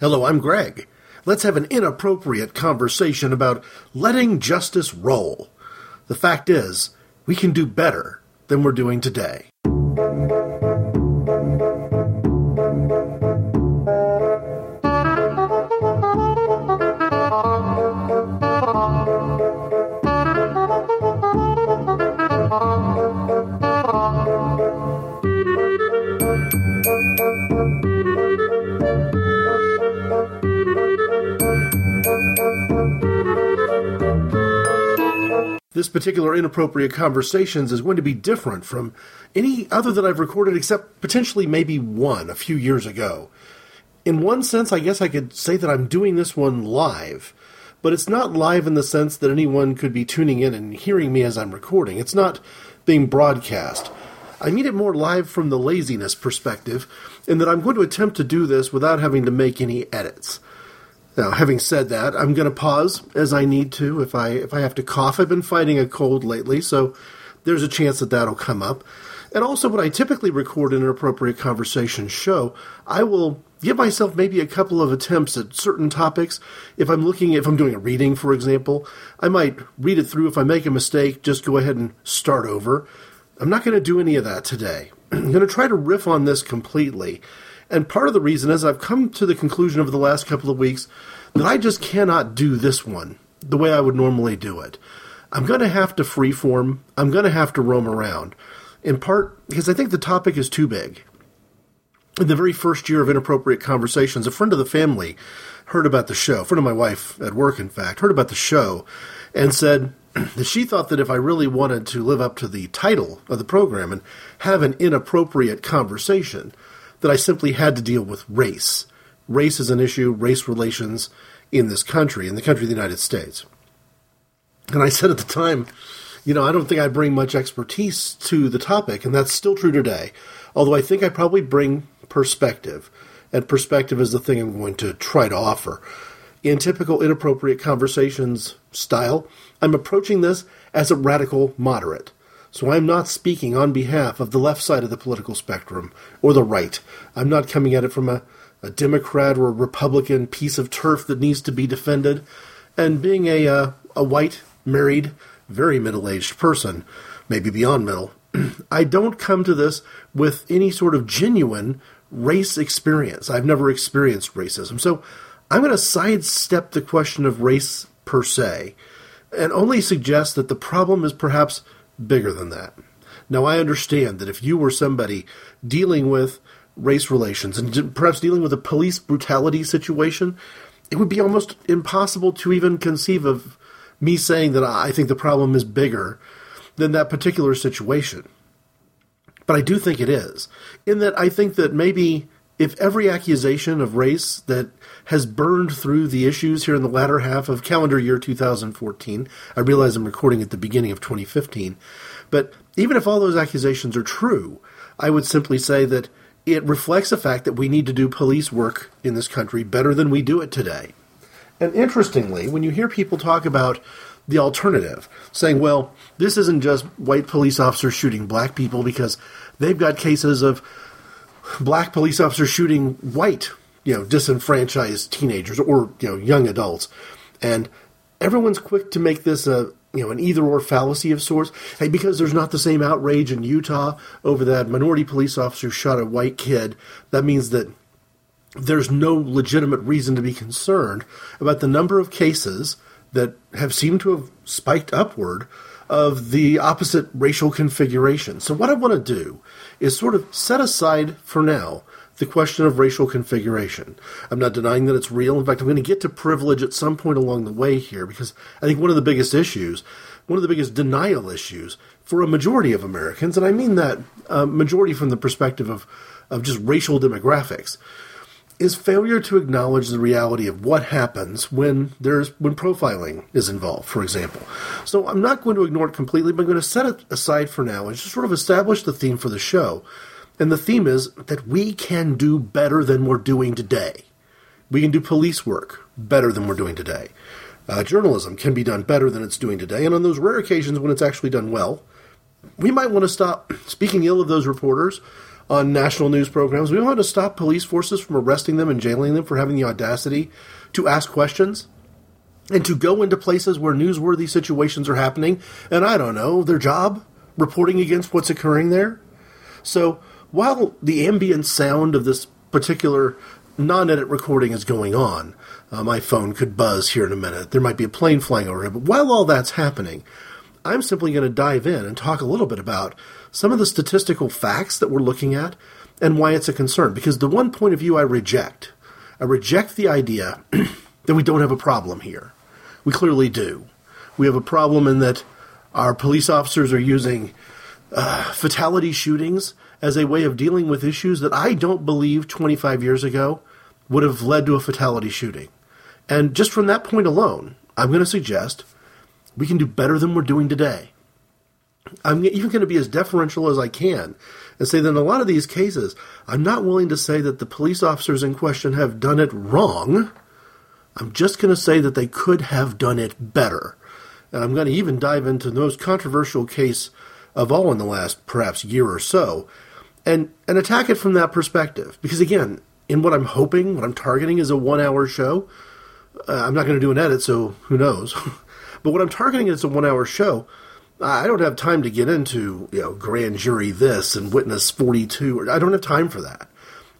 Hello, I'm Greg. Let's have an inappropriate conversation about letting justice roll. The fact is, we can do better than we're doing today. This particular inappropriate conversations is going to be different from any other that I've recorded, except potentially maybe one a few years ago. In one sense, I guess I could say that I'm doing this one live, but it's not live in the sense that anyone could be tuning in and hearing me as I'm recording. It's not being broadcast. I mean it more live from the laziness perspective, in that I'm going to attempt to do this without having to make any edits. Now, having said that, I'm going to pause as I need to if I if I have to cough. I've been fighting a cold lately, so there's a chance that that'll come up. And also, when I typically record in an appropriate conversation show, I will give myself maybe a couple of attempts at certain topics. If I'm looking, if I'm doing a reading, for example, I might read it through. If I make a mistake, just go ahead and start over. I'm not going to do any of that today. I'm going to try to riff on this completely and part of the reason is I've come to the conclusion over the last couple of weeks that I just cannot do this one the way I would normally do it. I'm going to have to freeform. I'm going to have to roam around. In part because I think the topic is too big. In the very first year of Inappropriate Conversations, a friend of the family heard about the show, a friend of my wife at work, in fact, heard about the show and said that she thought that if I really wanted to live up to the title of the program and have an inappropriate conversation, that I simply had to deal with race. Race is an issue, race relations in this country, in the country of the United States. And I said at the time, you know, I don't think I bring much expertise to the topic, and that's still true today. Although I think I probably bring perspective, and perspective is the thing I'm going to try to offer. In typical inappropriate conversations style, I'm approaching this as a radical moderate. So I'm not speaking on behalf of the left side of the political spectrum or the right. I'm not coming at it from a, a Democrat or a Republican piece of turf that needs to be defended. And being a, uh, a white, married, very middle aged person, maybe beyond middle, I don't come to this with any sort of genuine race experience. I've never experienced racism. So I'm going to sidestep the question of race per se and only suggest that the problem is perhaps bigger than that. Now, I understand that if you were somebody dealing with race relations and perhaps dealing with a police brutality situation, it would be almost impossible to even conceive of me saying that I think the problem is bigger than that particular situation. But I do think it is, in that I think that maybe if every accusation of race that has burned through the issues here in the latter half of calendar year 2014, I realize I'm recording at the beginning of 2015, but even if all those accusations are true, I would simply say that it reflects the fact that we need to do police work in this country better than we do it today. And interestingly, when you hear people talk about the alternative, saying, well, this isn't just white police officers shooting black people because they've got cases of black police officers shooting white, you know, disenfranchised teenagers or you know young adults, and everyone's quick to make this a you know an either or fallacy of sorts. Hey, because there's not the same outrage in Utah over that minority police officer who shot a white kid, that means that there's no legitimate reason to be concerned about the number of cases that have seemed to have spiked upward of the opposite racial configuration. So, what I want to do is sort of set aside for now the question of racial configuration. I'm not denying that it's real. In fact, I'm going to get to privilege at some point along the way here because I think one of the biggest issues, one of the biggest denial issues for a majority of Americans, and I mean that uh, majority from the perspective of, of just racial demographics, is failure to acknowledge the reality of what happens when there's when profiling is involved, for example. So I'm not going to ignore it completely, but I'm going to set it aside for now and just sort of establish the theme for the show. And the theme is that we can do better than we're doing today. We can do police work better than we're doing today. Uh, journalism can be done better than it's doing today, and on those rare occasions when it's actually done well, we might want to stop speaking ill of those reporters on national news programs. We want to stop police forces from arresting them and jailing them for having the audacity to ask questions and to go into places where newsworthy situations are happening and I don't know, their job reporting against what's occurring there. So while the ambient sound of this particular non edit recording is going on, uh, my phone could buzz here in a minute. There might be a plane flying overhead. But while all that's happening, I'm simply going to dive in and talk a little bit about some of the statistical facts that we're looking at and why it's a concern. Because the one point of view I reject, I reject the idea that we don't have a problem here. We clearly do. We have a problem in that our police officers are using uh, fatality shootings as a way of dealing with issues that I don't believe 25 years ago would have led to a fatality shooting. And just from that point alone, I'm going to suggest we can do better than we're doing today. I'm even going to be as deferential as I can and say that in a lot of these cases, I'm not willing to say that the police officers in question have done it wrong. I'm just going to say that they could have done it better. And I'm going to even dive into the most controversial case of all in the last perhaps year or so and, and attack it from that perspective. Because again, in what I'm hoping, what I'm targeting is a one hour show. Uh, I'm not going to do an edit, so who knows? but what I'm targeting is a one hour show. I don't have time to get into, you know, grand jury this and witness 42. I don't have time for that.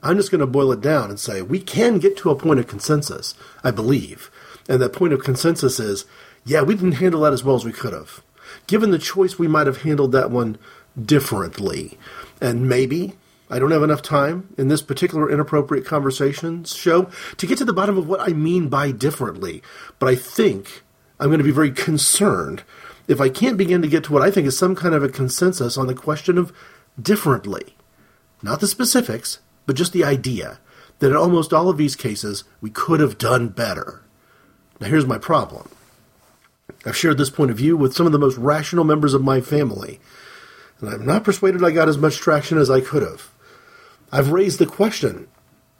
I'm just going to boil it down and say we can get to a point of consensus, I believe. And that point of consensus is, yeah, we didn't handle that as well as we could have. Given the choice, we might have handled that one differently. And maybe I don't have enough time in this particular inappropriate conversations show to get to the bottom of what I mean by differently. But I think I'm going to be very concerned if I can't begin to get to what I think is some kind of a consensus on the question of differently. Not the specifics, but just the idea that in almost all of these cases, we could have done better. Now, here's my problem. I've shared this point of view with some of the most rational members of my family, and I'm not persuaded I got as much traction as I could have. I've raised the question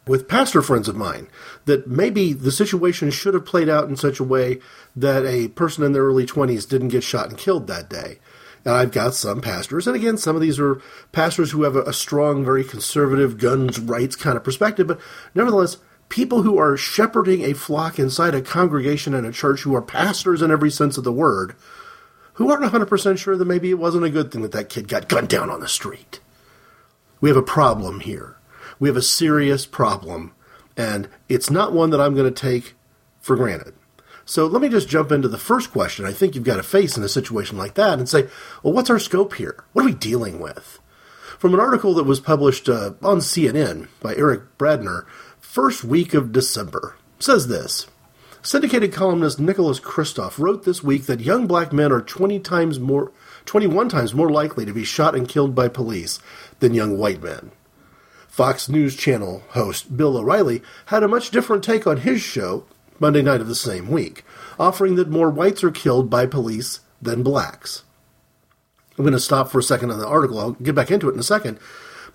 with pastor friends of mine that maybe the situation should have played out in such a way that a person in their early 20s didn't get shot and killed that day. And I've got some pastors, and again, some of these are pastors who have a, a strong, very conservative guns rights kind of perspective, but nevertheless, people who are shepherding a flock inside a congregation and a church who are pastors in every sense of the word, who aren't 100% sure that maybe it wasn't a good thing that that kid got gunned down on the street. We have a problem here. We have a serious problem, and it's not one that I'm going to take for granted. So let me just jump into the first question I think you've got to face in a situation like that and say, well, what's our scope here? What are we dealing with? From an article that was published uh, on CNN by Eric Bradner, first week of December, says this. Syndicated columnist Nicholas Kristof wrote this week that young black men are 20 times more 21 times more likely to be shot and killed by police than young white men. Fox News Channel host Bill O'Reilly had a much different take on his show Monday night of the same week, offering that more whites are killed by police than blacks. I'm going to stop for a second on the article. I'll get back into it in a second.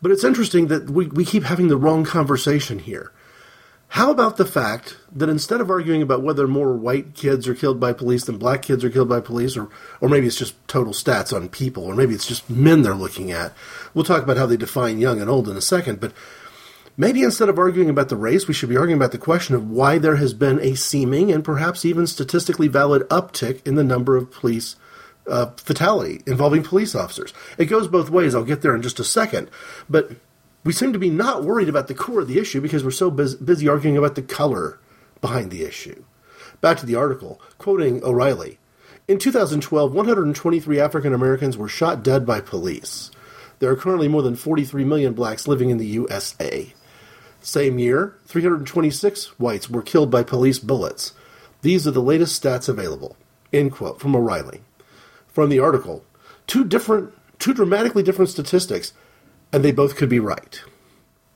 But it's interesting that we, we keep having the wrong conversation here. How about the fact that instead of arguing about whether more white kids are killed by police than black kids are killed by police, or, or maybe it's just total stats on people, or maybe it's just men they're looking at, we'll talk about how they define young and old in a second, but Maybe instead of arguing about the race, we should be arguing about the question of why there has been a seeming and perhaps even statistically valid uptick in the number of police uh, fatality involving police officers. It goes both ways. I'll get there in just a second. But we seem to be not worried about the core of the issue because we're so busy arguing about the color behind the issue. Back to the article, quoting O'Reilly. In 2012, 123 African Americans were shot dead by police. There are currently more than 43 million blacks living in the USA. Same year, 326 whites were killed by police bullets. These are the latest stats available. End quote from O'Reilly. From the article, two different, two dramatically different statistics, and they both could be right.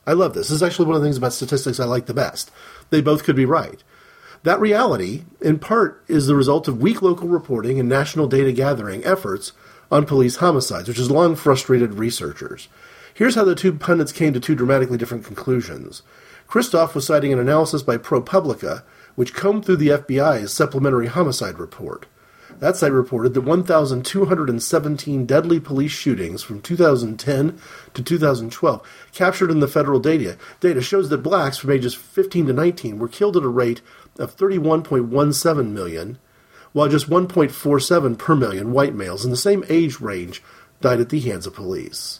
I love this. This is actually one of the things about statistics I like the best. They both could be right. That reality, in part, is the result of weak local reporting and national data gathering efforts on police homicides, which has long frustrated researchers. Here's how the two pundits came to two dramatically different conclusions. Kristof was citing an analysis by ProPublica, which combed through the FBI's supplementary homicide report. That site reported that 1,217 deadly police shootings from 2010 to 2012 captured in the federal data data shows that blacks from ages 15 to 19 were killed at a rate of 31.17 million, while just 1.47 per million white males in the same age range died at the hands of police.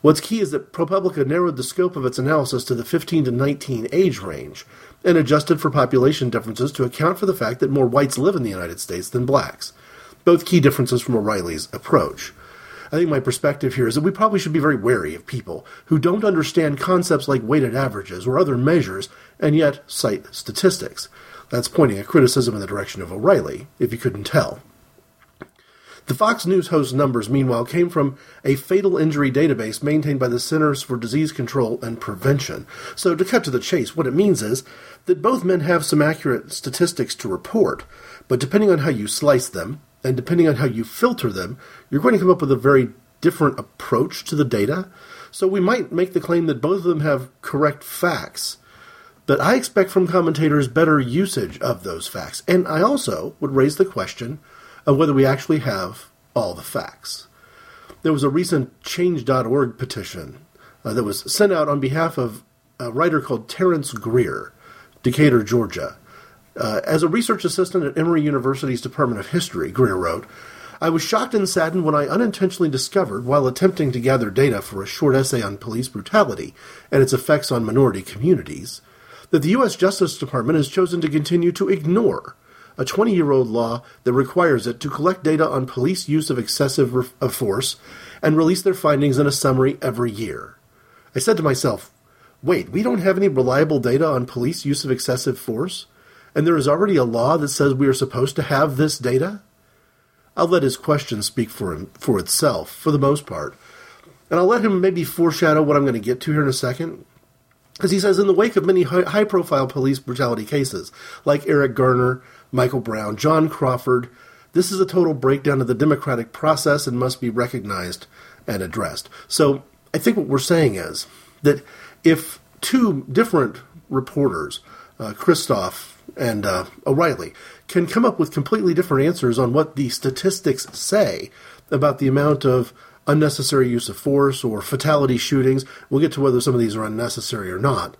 What's key is that ProPublica narrowed the scope of its analysis to the 15 to 19 age range and adjusted for population differences to account for the fact that more whites live in the United States than blacks. Both key differences from O'Reilly's approach. I think my perspective here is that we probably should be very wary of people who don't understand concepts like weighted averages or other measures and yet cite statistics. That's pointing a criticism in the direction of O'Reilly, if you couldn't tell. The Fox News host numbers, meanwhile, came from a fatal injury database maintained by the Centers for Disease Control and Prevention. So, to cut to the chase, what it means is that both men have some accurate statistics to report, but depending on how you slice them and depending on how you filter them, you're going to come up with a very different approach to the data. So, we might make the claim that both of them have correct facts. But I expect from commentators better usage of those facts. And I also would raise the question of whether we actually have all the facts. There was a recent Change.org petition uh, that was sent out on behalf of a writer called Terrence Greer, Decatur, Georgia. Uh, as a research assistant at Emory University's Department of History, Greer wrote, I was shocked and saddened when I unintentionally discovered, while attempting to gather data for a short essay on police brutality and its effects on minority communities, that the U.S. Justice Department has chosen to continue to ignore a 20 year old law that requires it to collect data on police use of excessive re- of force and release their findings in a summary every year. I said to myself, wait, we don't have any reliable data on police use of excessive force? And there is already a law that says we are supposed to have this data? I'll let his question speak for him for itself, for the most part. And I'll let him maybe foreshadow what I'm going to get to here in a second. Because he says, in the wake of many high profile police brutality cases, like Eric Garner Michael Brown, John Crawford. This is a total breakdown of the democratic process and must be recognized and addressed. So I think what we're saying is that if two different reporters, uh, Kristof and uh, O'Reilly, can come up with completely different answers on what the statistics say about the amount of unnecessary use of force or fatality shootings, we'll get to whether some of these are unnecessary or not.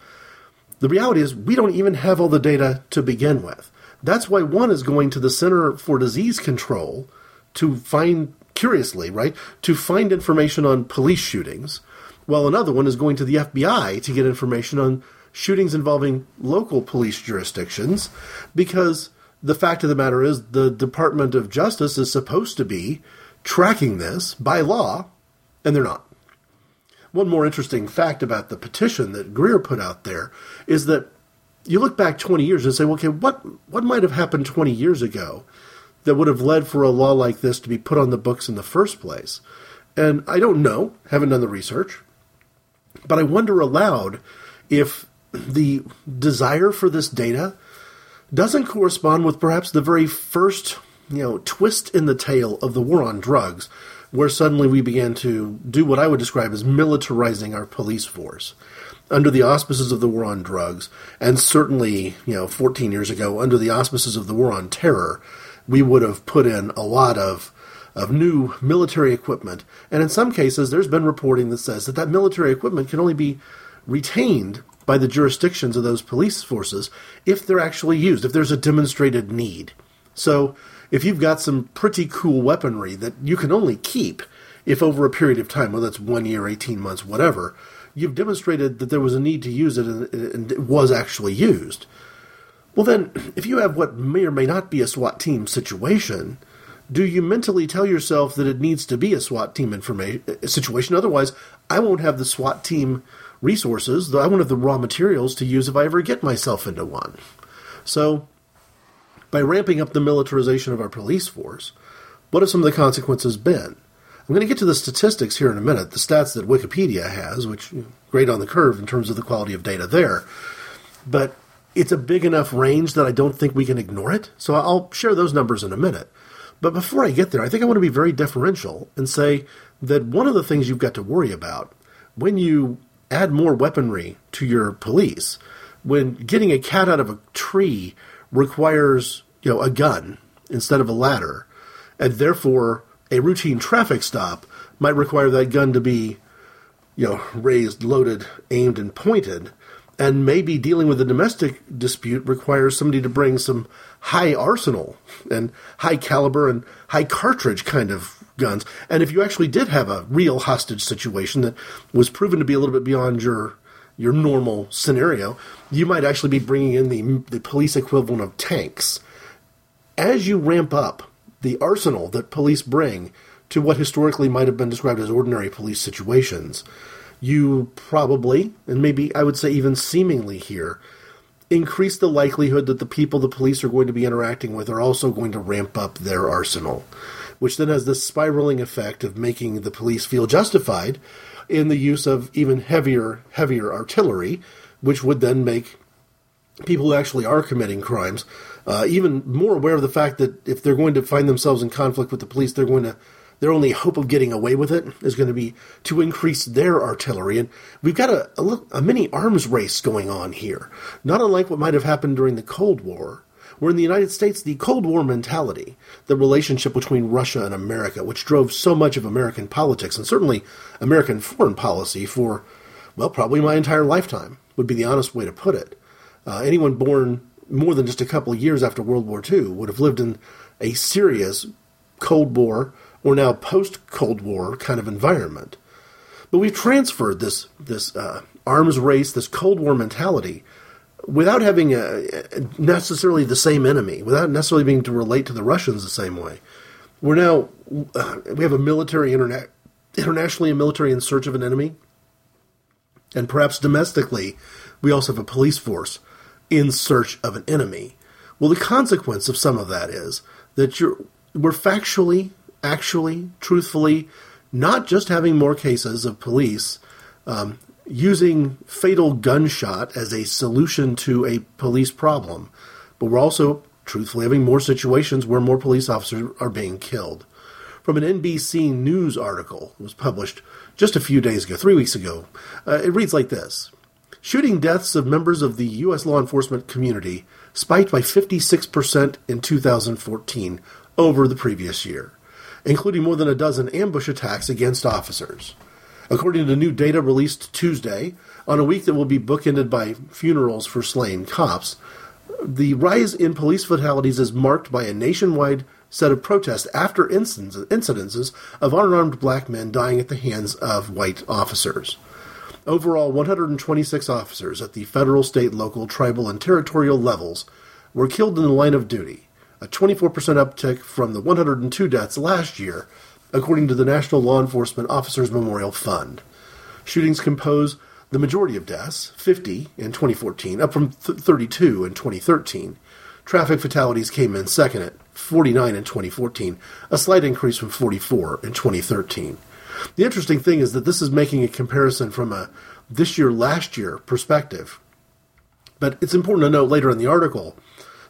The reality is, we don't even have all the data to begin with. That's why one is going to the Center for Disease Control to find, curiously, right, to find information on police shootings, while another one is going to the FBI to get information on shootings involving local police jurisdictions, because the fact of the matter is the Department of Justice is supposed to be tracking this by law, and they're not. One more interesting fact about the petition that Greer put out there is that you look back 20 years and say, okay, what, what might have happened 20 years ago that would have led for a law like this to be put on the books in the first place? And I don't know, haven't done the research, but I wonder aloud if the desire for this data doesn't correspond with perhaps the very first, you know, twist in the tail of the war on drugs, where suddenly we began to do what I would describe as militarizing our police force under the auspices of the war on drugs, and certainly, you know, 14 years ago, under the auspices of the war on terror, we would have put in a lot of of new military equipment. And in some cases, there's been reporting that says that that military equipment can only be retained by the jurisdictions of those police forces if they're actually used, if there's a demonstrated need. So, if you've got some pretty cool weaponry that you can only keep if over a period of time, whether it's one year, 18 months, whatever, you've demonstrated that there was a need to use it and, it was actually used. Well, then, if you have what may or may not be a SWAT team situation, do you mentally tell yourself that it needs to be a SWAT team informa- situation? Otherwise, I won't have the SWAT team resources, I won't have the raw materials to use if I ever get myself into one. So, by ramping up the militarization of our police force, what have some of the consequences been? I'm going to get to the statistics here in a minute, the stats that Wikipedia has, which great on the curve in terms of the quality of data there. But it's a big enough range that I don't think we can ignore it. So I'll share those numbers in a minute. But before I get there, I think I want to be very deferential and say that one of the things you've got to worry about when you add more weaponry to your police, when getting a cat out of a tree requires, you know, a gun instead of a ladder, and therefore a routine traffic stop might require that gun to be, you know, raised, loaded, aimed, and pointed. And maybe dealing with a domestic dispute requires somebody to bring some high arsenal and high caliber and high cartridge kind of guns. And if you actually did have a real hostage situation that was proven to be a little bit beyond your your normal scenario, you might actually be bringing in the the police equivalent of tanks. As you ramp up the arsenal that police bring to what historically might have been described as ordinary police situations, you probably, and maybe I would say even seemingly here, increase the likelihood that the people the police are going to be interacting with are also going to ramp up their arsenal, which then has this spiraling effect of making the police feel justified in the use of even heavier, heavier artillery, which would then make people who actually are committing crimes uh, even more aware of the fact that if they're going to find themselves in conflict with the police, they're going to their only hope of getting away with it is going to be to increase their artillery. And we've got a, a, a mini arms race going on here, not unlike what might have happened during the Cold War, where in the United States, the Cold War mentality, the relationship between Russia and America, which drove so much of American politics and certainly American foreign policy for, well, probably my entire lifetime, would be the honest way to put it. Uh, anyone born more than just a couple of years after World War II would have lived in a serious Cold War or now post Cold War kind of environment. But we've transferred this this uh, arms race, this Cold War mentality, without having a, necessarily the same enemy, without necessarily being to relate to the Russians the same way. We're now uh, we have a military interna- internationally a military in search of an enemy, and perhaps domestically, we also have a police force in search of an enemy. Well, the consequence of some of that is that you're we're factually actually, truthfully, not just having more cases of police um, using fatal gunshot as a solution to a police problem, but we're also, truthfully, having more situations where more police officers are being killed. From an NBC News article, it was published just a few days ago, three weeks ago. Uh, it reads like this Shooting deaths of members of the U.S. law enforcement community spiked by 56% in 2014 over the previous year including more than a dozen ambush attacks against officers. According to new data released Tuesday, on a week that will be bookended by funerals for slain cops, the rise in police fatalities is marked by a nationwide set of protests after incidences of unarmed black men dying at the hands of white officers. Overall, 126 officers at the federal, state, local, tribal, and territorial levels were killed in the line of duty, a 24% uptick from the 102 deaths last year, according to the National Law Enforcement Officers Memorial Fund. Shootings compose the majority of deaths, 50 in 2014, up from th- 32 in 2013. Traffic fatalities came in second at 49 in 2014, a slight increase from 44 in 2013. The interesting thing is that this is making a comparison from a this year last year perspective. But it's important to note later in the article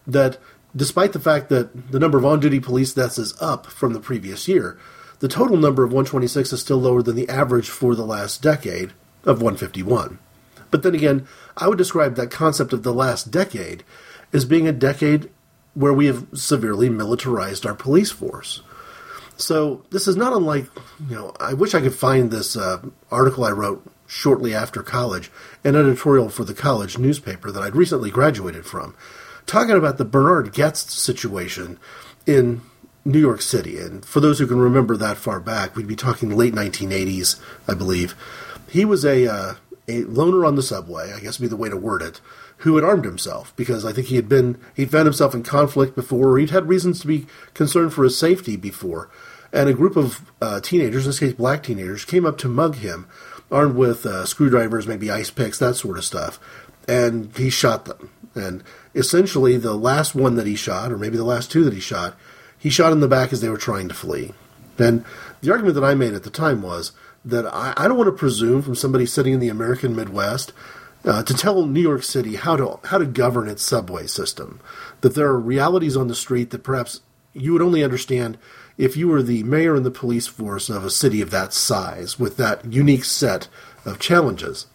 that despite the fact that the number of on duty police deaths is up from the previous year, the total number of 126 is still lower than the average for the last decade of 151. But then again, I would describe that concept of the last decade as being a decade where we have severely militarized our police force. So this is not unlike, you know, I wish I could find this uh, article I wrote shortly after college, an editorial for the college newspaper that I'd recently graduated from talking about the Bernhard Goetz situation in New York City. And for those who can remember that far back, we'd be talking late 1980s, I believe. He was a, uh, a loner on the subway, I guess would be the way to word it, who had armed himself because I think he had been, he'd found himself in conflict before, or he'd had reasons to be concerned for his safety before. And a group of uh, teenagers, in this case black teenagers, came up to mug him, armed with uh, screwdrivers, maybe ice picks, that sort of stuff. And he shot them. And essentially, the last one that he shot, or maybe the last two that he shot, he shot in the back as they were trying to flee. And the argument that I made at the time was that I, I don't want to presume from somebody sitting in the American Midwest uh, to tell New York City how to how to govern its subway system. That there are realities on the street that perhaps you would only understand if you were the mayor and the police force of a city of that size with that unique set of challenges.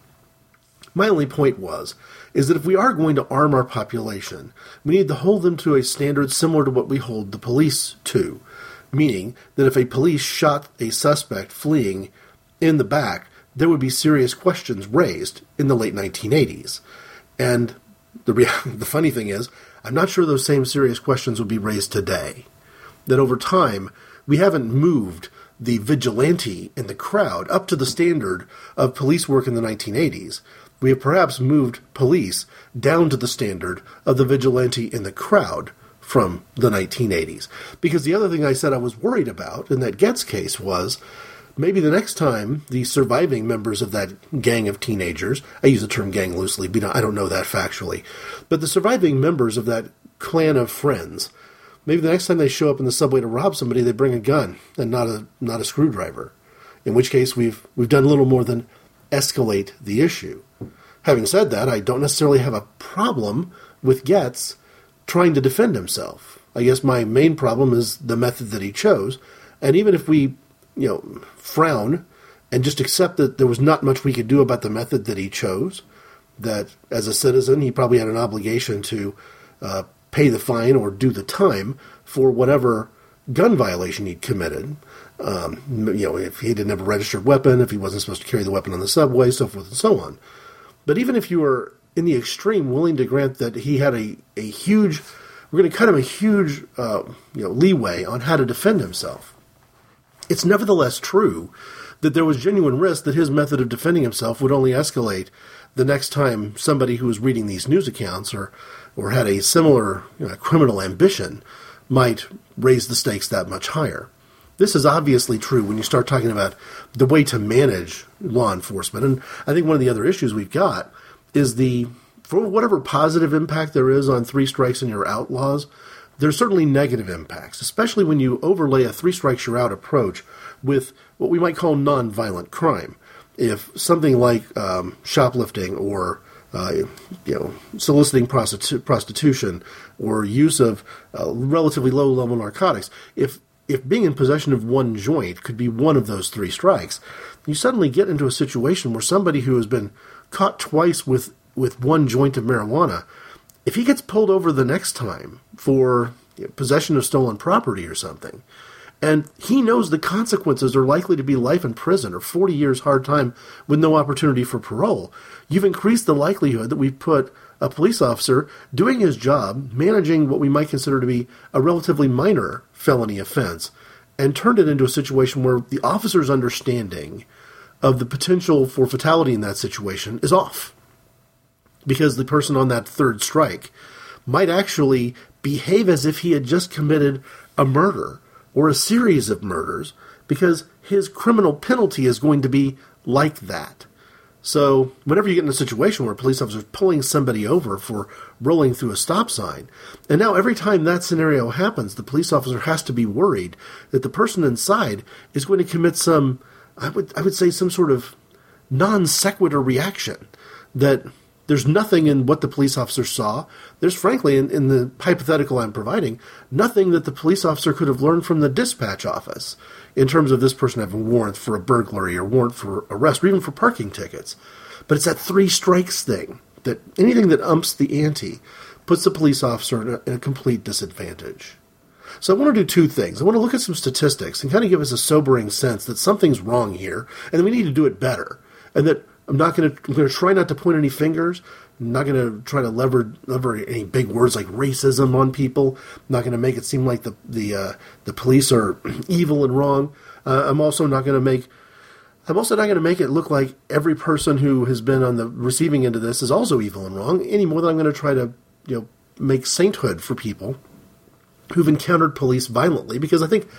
My only point was is that if we are going to arm our population, we need to hold them to a standard similar to what we hold the police to. meaning that if a police shot a suspect fleeing in the back, there would be serious questions raised in the late 1980s. And the, the funny thing is, I'm not sure those same serious questions would be raised today. That over time, we haven't moved the vigilante in the crowd up to the standard of police work in the 1980s. We have perhaps moved police down to the standard of the vigilante in the crowd from the 1980s. Because the other thing I said I was worried about in that Goetz case was maybe the next time the surviving members of that gang of teenagers, I use the term gang loosely, I don't know that factually, but the surviving members of that clan of friends, maybe the next time they show up in the subway to rob somebody, they bring a gun and not a not a screwdriver. In which case, we've we've done a little more than escalate the issue. Having said that, I don't necessarily have a problem with Goetz trying to defend himself. I guess my main problem is the method that he chose. And even if we, you know, frown and just accept that there was not much we could do about the method that he chose, that as a citizen he probably had an obligation to uh, pay the fine or do the time for whatever gun violation he'd committed. Um, you know, if he didn't have a registered weapon, if he wasn't supposed to carry the weapon on the subway, so forth and so on. But even if you were in the extreme willing to grant that he had a, a huge, we're going to cut him a huge uh, you know, leeway on how to defend himself. It's nevertheless true that there was genuine risk that his method of defending himself would only escalate the next time somebody who was reading these news accounts or, or had a similar you know, criminal ambition might raise the stakes that much higher. This is obviously true when you start talking about the way to manage law enforcement. And I think one of the other issues we've got is the for whatever positive impact there is on three strikes and you're outlaws, there's certainly negative impacts, especially when you overlay a three strikes you're out approach with what we might call nonviolent crime. If something like um, shoplifting or you know, soliciting prostitu- prostitution or use of uh, relatively low level narcotics, if if being in possession of one joint could be one of those three strikes, you suddenly get into a situation where somebody who has been caught twice with with one joint of marijuana, if he gets pulled over the next time for possession of stolen property or something, and he knows the consequences are likely to be life in prison or 40 years hard time with no opportunity for parole, you've increased the likelihood that we've put a police officer doing his job, managing what we might consider to be a relatively minor felony offense, and turned it into a situation where the officer's understanding of the potential for fatality in that situation is off. Because the person on that third strike might actually behave as if he had just committed a murder or a series of murders because his criminal penalty is going to be like that. So, whenever you get in a situation where a police officer is pulling somebody over for rolling through a stop sign, and now every time that scenario happens, the police officer has to be worried that the person inside is going to commit some I would I would say some sort of non sequitur reaction that there's nothing in what the police officer saw. There's frankly in, in the hypothetical I'm providing, nothing that the police officer could have learned from the dispatch office in terms of this person having a warrant for a burglary or warrant for arrest or even for parking tickets. But it's that three strikes thing that anything that umps the ante puts the police officer in a, in a complete disadvantage. So I want to do two things. I want to look at some statistics and kind of give us a sobering sense that something's wrong here and that we need to do it better. And that I'm not going to, I'm going to try not to point any fingers. I'm not going to try to lever, lever any big words like racism on people. I'm not going to make it seem like the, the, uh, the police are evil and wrong. Uh, I'm also not going to make I'm also not going to make it look like every person who has been on the receiving end of this is also evil and wrong any more than I'm going to try to, you know, make sainthood for people who've encountered police violently, because I think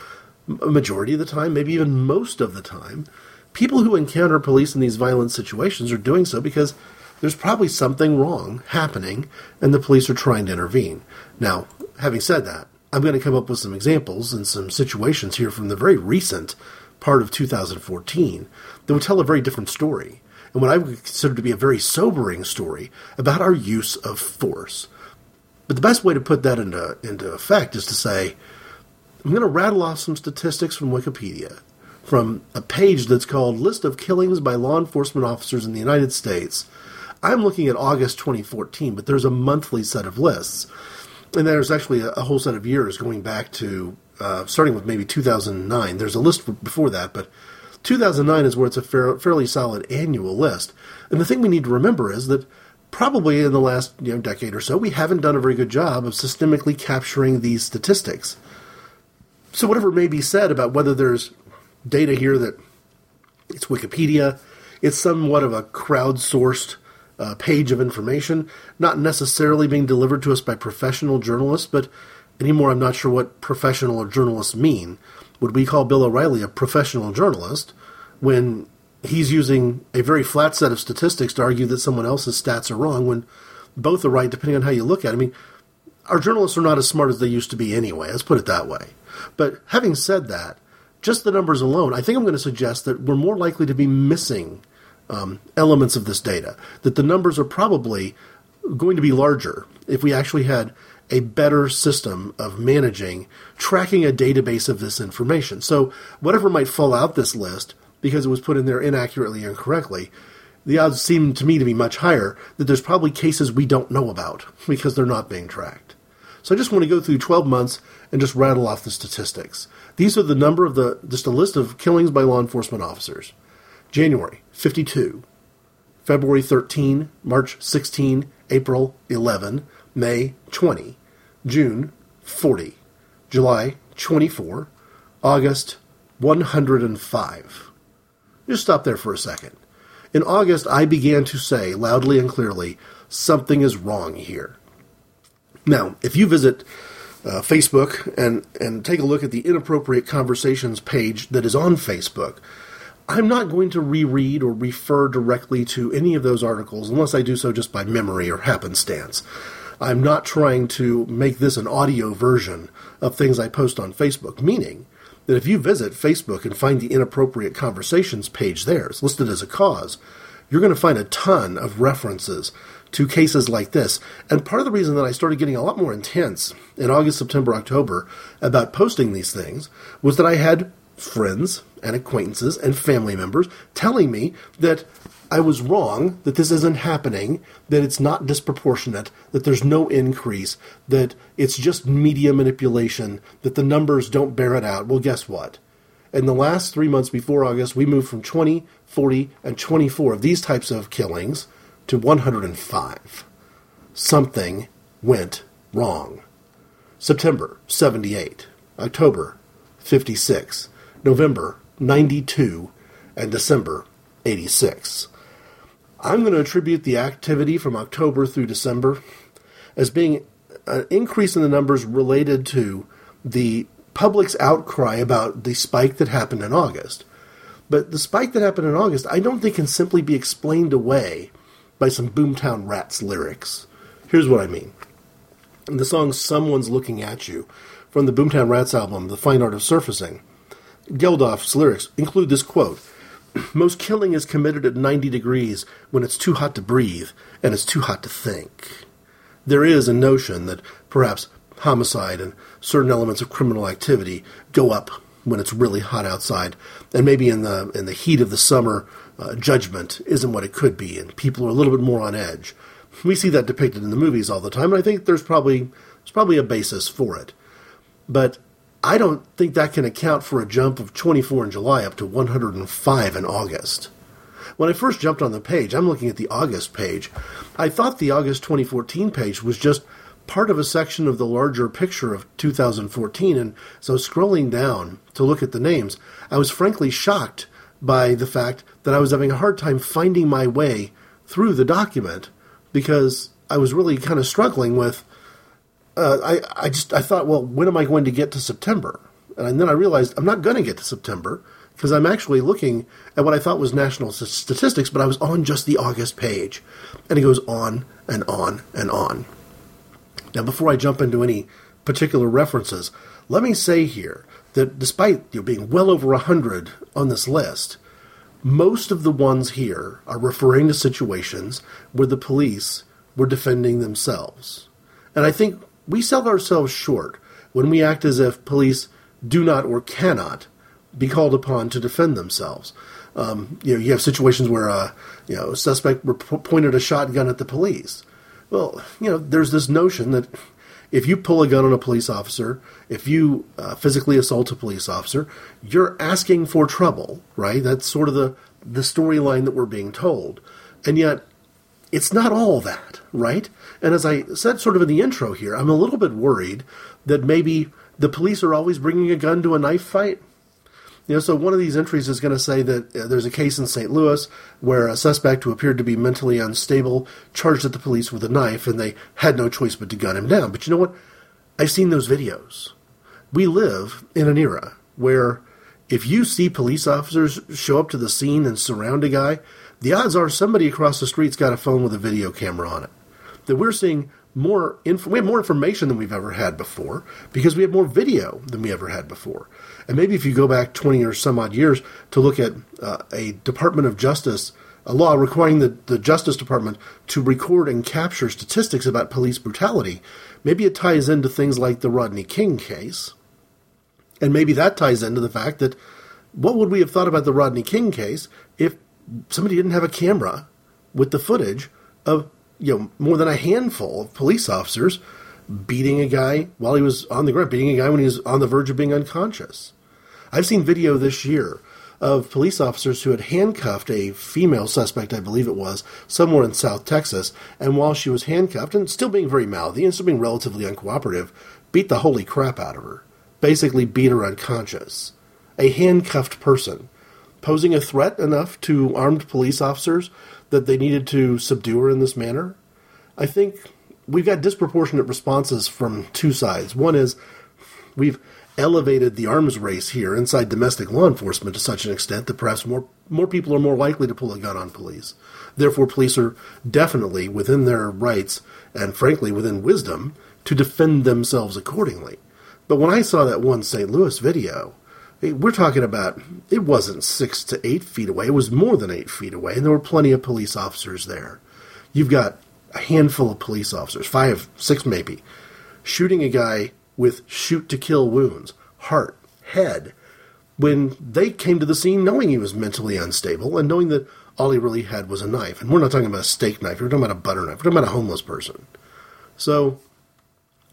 a majority of the time, maybe even most of the time, people who encounter police in these violent situations are doing so because there's probably something wrong happening and the police are trying to intervene. Now, having said that, I'm going to come up with some examples and some situations here from the very recent part of 2014 that would tell a very different story and what I would consider to be a very sobering story about our use of force. But the best way to put that into, into effect is to say, I'm going to rattle off some statistics from Wikipedia from a page that's called List of Killings by Law Enforcement Officers in the United States. I'm looking at August 2014, but there's a monthly set of lists. And there's actually a, whole set of years going back to uh, starting with maybe 2009. There's a list before that, but 2009 is where it's a fair, fairly solid annual list. And the thing we need to remember is that probably in the last you know, decade or so, we haven't done a very good job of systemically capturing these statistics. So, whatever may be said about whether there's data here that it's Wikipedia, it's somewhat of a crowdsourced uh, page of information, not necessarily being delivered to us by professional journalists, but anymore I'm not sure what professional or journalists mean. Would we call Bill O'Reilly a professional journalist when he's using a very flat set of statistics to argue that someone else's stats are wrong when both are right depending on how you look at it? I mean, our journalists are not as smart as they used to be anyway, let's put it that way. But having said that, just the numbers alone, I think I'm going to suggest that we're more likely to be missing um, elements of this data, that the numbers are probably going to be larger if we actually had a better system of managing, tracking a database of this information. So, whatever might fall out this list because it was put in there inaccurately or incorrectly, the odds seem to me to be much higher that there's probably cases we don't know about because they're not being tracked. So, I just want to go through 12 months and just rattle off the statistics. These are the number of the, just a list of killings by law enforcement officers. January, 52. February 13, March 16, April 11, May 20, June 40, July 24, August 105. Just stop there for a second. In August, I began to say loudly and clearly, something is wrong here. Now, if you visit uh, Facebook and, and take a look at the Inappropriate Conversations page that is on Facebook, I'm not going to reread or refer directly to any of those articles unless I do so just by memory or happenstance. I'm not trying to make this an audio version of things I post on Facebook, meaning that if you visit Facebook and find the inappropriate conversations page there, it's listed as a cause, you're going to find a ton of references to cases like this. And part of the reason that I started getting a lot more intense in August, September, October about posting these things was that I had friends and acquaintances and family members telling me that I was wrong, that this isn't happening, that it's not disproportionate, that there's no increase, that it's just media manipulation, that the numbers don't bear it out. Well, guess what? In the last three months before August, we moved from 20, 40, and 24 of these types of killings to 105. Something went wrong. September, 78. October, 56. November, 92. And December, 86. I'm going to attribute the activity from October through December as being an increase in the numbers related to the public's outcry about the spike that happened in August. But the spike that happened in August, I don't think can simply be explained away by some Boomtown Rats lyrics. Here's what I mean. In the song Someone's Looking at You from the Boomtown Rats album, The Fine Art of Surfacing, Geldof's lyrics include this quote most killing is committed at 90 degrees when it's too hot to breathe and it's too hot to think. There is a notion that perhaps homicide and certain elements of criminal activity go up when it's really hot outside, and maybe in the in the heat of the summer, uh, judgment isn't what it could be, and people are a little bit more on edge. We see that depicted in the movies all the time, and I think there's probably there's probably a basis for it. But I don't think that can account for a jump of 24 in July up to 105 in August. When I first jumped on the page, I'm looking at the August page. I thought the August 2014 page was just part of a section of the larger picture of 2014, and so scrolling down to look at the names, I was frankly shocked by the fact that I was having a hard time finding my way through the document because I was really kind of struggling with uh, I, I just I thought, well, when am I going to get to September? And then I realized I'm not going to get to September because I'm actually looking at what I thought was national statistics, but I was on just the August page. And it goes on and on and on. Now, before I jump into any particular references, let me say here that despite you know, being well over 100 on this list, most of the ones here are referring to situations where the police were defending themselves. And I think we sell ourselves short when we act as if police do not or cannot be called upon to defend themselves. Um, you know, you have situations where uh, you know a suspect pointed a shotgun at the police. Well, you know, there's this notion that if you pull a gun on a police officer, if you uh, physically assault a police officer, you're asking for trouble, right? That's sort of the the storyline that we're being told, and yet it's not all that, right? And as I said, sort of in the intro here, I'm a little bit worried that maybe the police are always bringing a gun to a knife fight. You know, so one of these entries is going to say that uh, there's a case in St. Louis where a suspect who appeared to be mentally unstable charged at the police with a knife, and they had no choice but to gun him down. But you know what? I've seen those videos. We live in an era where if you see police officers show up to the scene and surround a guy, the odds are somebody across the street's got a phone with a video camera on it. That we're seeing more inf- we have more information than we've ever had before because we have more video than we ever had before. And maybe if you go back 20 or some odd years to look at uh, a Department of Justice, a law requiring the, the Justice Department to record and capture statistics about police brutality, maybe it ties into things like the Rodney King case. And maybe that ties into the fact that what would we have thought about the Rodney King case if somebody didn't have a camera with the footage of you know more than a handful of police officers beating a guy while he was on the ground, beating a guy when he was on the verge of being unconscious. I've seen video this year of police officers who had handcuffed a female suspect, I believe it was, somewhere in South Texas, and while she was handcuffed and still being very mouthy and still being relatively uncooperative, beat the holy crap out of her. Basically, beat her unconscious. A handcuffed person posing a threat enough to armed police officers that they needed to subdue her in this manner? I think we've got disproportionate responses from two sides. One is we've elevated the arms race here inside domestic law enforcement to such an extent that perhaps more more people are more likely to pull a gun on police. Therefore, police are definitely within their rights and frankly within wisdom to defend themselves accordingly. But when I saw that one St. Louis video, eh, we're talking about it wasn't six to eight feet away, it was more than eight feet away, and there were plenty of police officers there. You've got a handful of police officers, five, six maybe, shooting a guy with shoot to kill wounds, heart, head, when they came to the scene knowing he was mentally unstable and knowing that all he really had was a knife. And we're not talking about a steak knife, we're talking about a butter knife, we're talking about a homeless person. So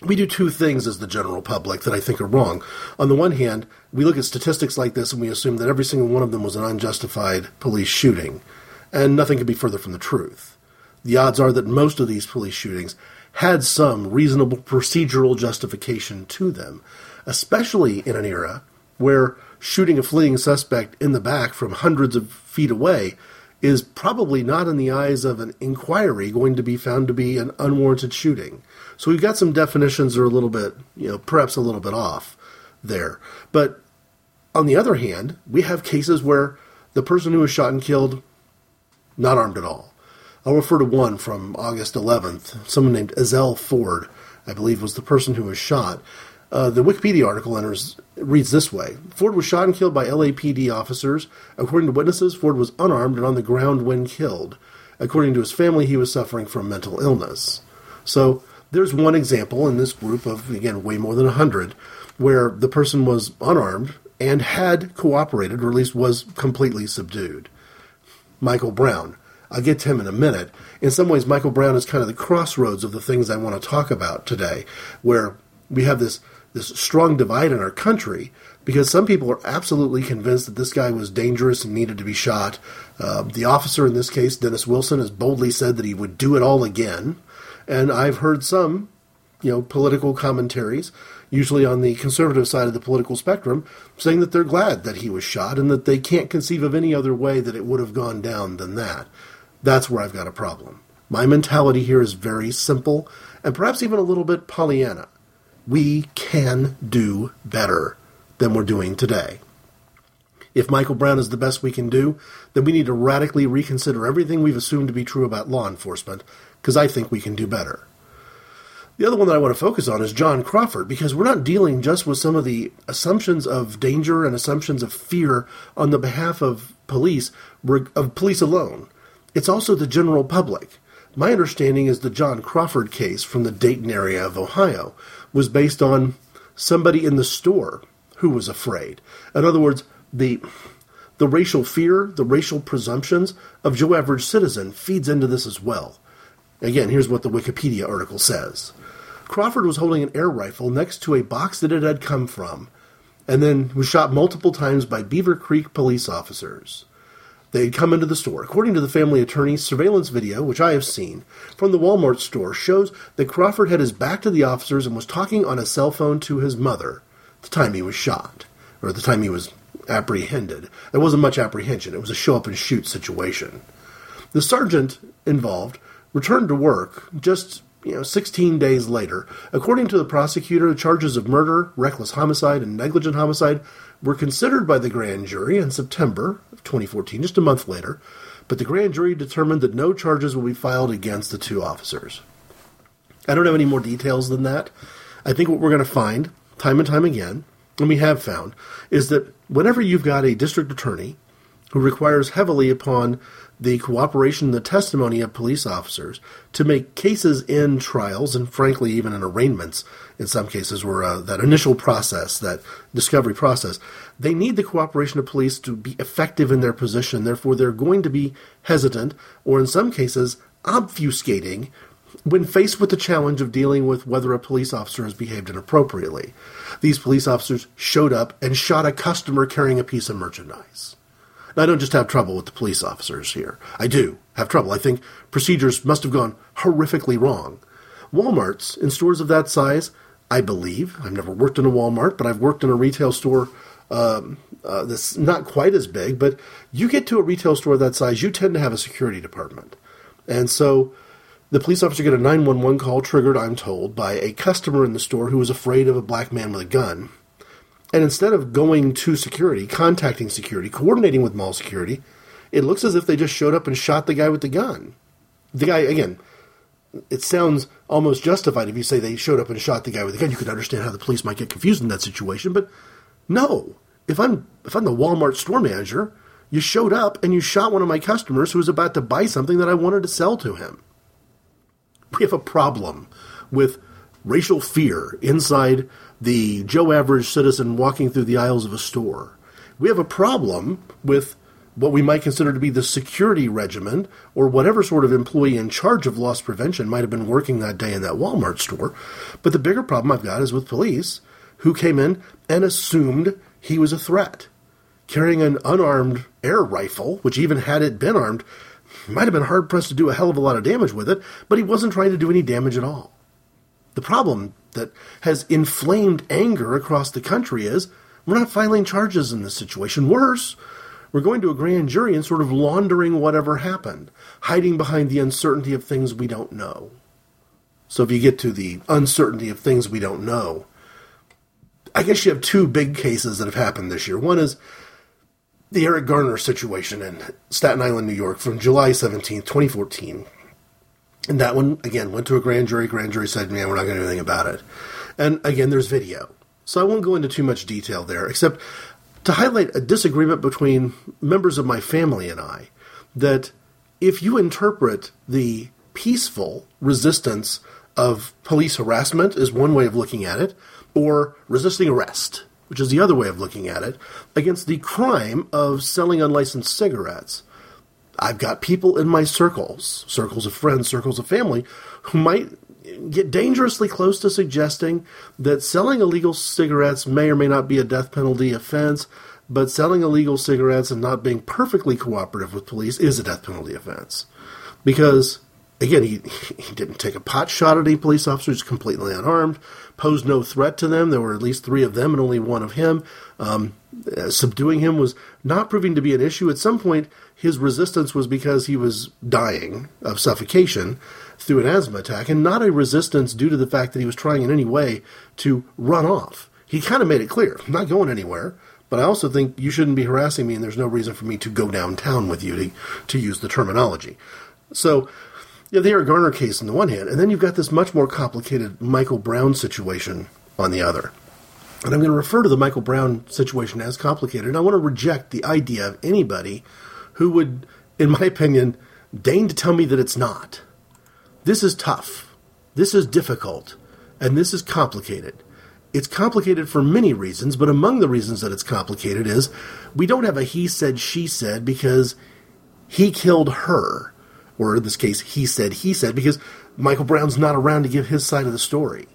we do two things as the general public that I think are wrong. On the one hand, we look at statistics like this and we assume that every single one of them was an unjustified police shooting, and nothing could be further from the truth. The odds are that most of these police shootings had some reasonable procedural justification to them, especially in an era where shooting a fleeing suspect in the back from hundreds of feet away is probably not in the eyes of an inquiry going to be found to be an unwarranted shooting. So we've got some definitions that are a little bit, you know, perhaps a little bit off there. But on the other hand, we have cases where the person who was shot and killed, not armed at all. I'll refer to one from August 11th. Someone named Ezell Ford, I believe, was the person who was shot. Uh, the Wikipedia article enters reads this way: Ford was shot and killed by LAPD officers. According to witnesses, Ford was unarmed and on the ground when killed. According to his family, he was suffering from mental illness. So there's one example in this group of, again, way more than 100, where the person was unarmed and had cooperated, or at least was completely subdued. Michael Brown. I'll get to him in a minute. In some ways, Michael Brown is kind of the crossroads of the things I want to talk about today, where we have this, this strong divide in our country because some people are absolutely convinced that this guy was dangerous and needed to be shot. Uh, the officer in this case, Dennis Wilson, has boldly said that he would do it all again. And I've heard some, you know, political commentaries, usually on the conservative side of the political spectrum, saying that they're glad that he was shot and that they can't conceive of any other way that it would have gone down than that. That's where I've got a problem. My mentality here is very simple and perhaps even a little bit Pollyanna. We can do better than we're doing today. If Michael Brown is the best we can do, then we need to radically reconsider everything we've assumed to be true about law enforcement because I think we can do better. The other one that I want to focus on is John Crawford, because we're not dealing just with some of the assumptions of danger and assumptions of fear on the behalf of police, of police alone. It's also the general public. My understanding is the John Crawford case from the Dayton area of Ohio was based on somebody in the store who was afraid. In other words, the the racial fear, the racial presumptions of Joe average citizen feeds into this as well. Again, here's what the Wikipedia article says. Crawford was holding an air rifle next to a box that it had come from, and then was shot multiple times by Beavercreek police officers. They had come into the store. According to the family attorney, surveillance video, which I have seen, from the Walmart store shows that Crawford had his back to the officers and was talking on a cell phone to his mother the time he was shot, or the time he was apprehended. There wasn't much apprehension, it was a show up and shoot situation. The sergeant involved returned to work just you know 16 days later. According to the prosecutor, the charges of murder, reckless homicide, and negligent homicide were considered by the grand jury in September of 2014, just a month later, but the grand jury determined that no charges will be filed against the two officers. I don't have any more details than that. I think what we're going to find, time and time again, and we have found, is that whenever you've got a district attorney who requires heavily upon the cooperation and the testimony of police officers to make cases in trials and frankly even in arraignments in some cases where uh, that initial process that discovery process they need the cooperation of police to be effective in their position therefore they're going to be hesitant or in some cases obfuscating when faced with the challenge of dealing with whether a police officer has behaved inappropriately these police officers showed up and shot a customer carrying a piece of merchandise Now, I don't just have trouble with the police officers here. I do have trouble. I think procedures must have gone horrifically wrong. Walmarts in stores of that size, I believe, I've never worked in a Walmart, but I've worked in a retail store um, uh, that's not quite as big. But you get to a retail store that size, you tend to have a security department. And so the police officer get a 911 call triggered, I'm told, by a customer in the store who was afraid of a black man with a gun. And instead of going to security, contacting security, coordinating with mall security, it looks as if they just showed up and shot the guy with the gun. The guy, again, it sounds almost justified if you say they showed up and shot the guy with the gun. You could understand how the police might get confused in that situation, but no. If I'm if I'm the Walmart store manager, you showed up and you shot one of my customers who was about to buy something that I wanted to sell to him. We have a problem with racial fear inside the Joe average citizen walking through the aisles of a store. We have a problem with what we might consider to be the security regimen or whatever sort of employee in charge of loss prevention might have been working that day in that Walmart store. But the bigger problem I've got is with police who came in and assumed he was a threat. Carrying an unarmed air rifle, which even had it been armed, might have been hard pressed to do a hell of a lot of damage with it, but he wasn't trying to do any damage at all. The problem that has inflamed anger across the country is we're not filing charges in this situation. Worse, we're going to a grand jury and sort of laundering whatever happened, hiding behind the uncertainty of things we don't know. So if you get to the uncertainty of things we don't know, I guess you have two big cases that have happened this year. One is the Eric Garner situation in Staten Island, New York from July 17, 2014. And that one, again, went to a grand jury. Grand jury said, man, we're not going to do anything about it. And again, there's video. So I won't go into too much detail there, except to highlight a disagreement between members of my family and I that if you interpret the peaceful resistance of police harassment is one way of looking at it, or resisting arrest, which is the other way of looking at it, against the crime of selling unlicensed cigarettes, I've got people in my circles, circles of friends, circles of family, who might get dangerously close to suggesting that selling illegal cigarettes may or may not be a death penalty offense, but selling illegal cigarettes and not being perfectly cooperative with police is a death penalty offense. Because, again, he, he didn't take a pot shot at any police officers, completely unarmed, posed no threat to them. There were at least three of them and only one of him. Um, subduing him was not proving to be an issue. At some point, his resistance was because he was dying of suffocation through an asthma attack, and not a resistance due to the fact that he was trying in any way to run off. He kind of made it clear I'm not going anywhere, but I also think you shouldn't be harassing me, and there's no reason for me to go downtown with you, to, to use the terminology. So, you the Eric Garner case on the one hand, and then you've got this much more complicated Michael Brown situation on the other. And I'm going to refer to the Michael Brown situation as complicated, and I want to reject the idea of anybody who would, in my opinion, deign to tell me that it's not. This is tough. This is difficult. And this is complicated. It's complicated for many reasons, but among the reasons that it's complicated is we don't have a he said, she said because he killed her. Or in this case, he said, he said, because Michael Brown's not around to give his side of the story.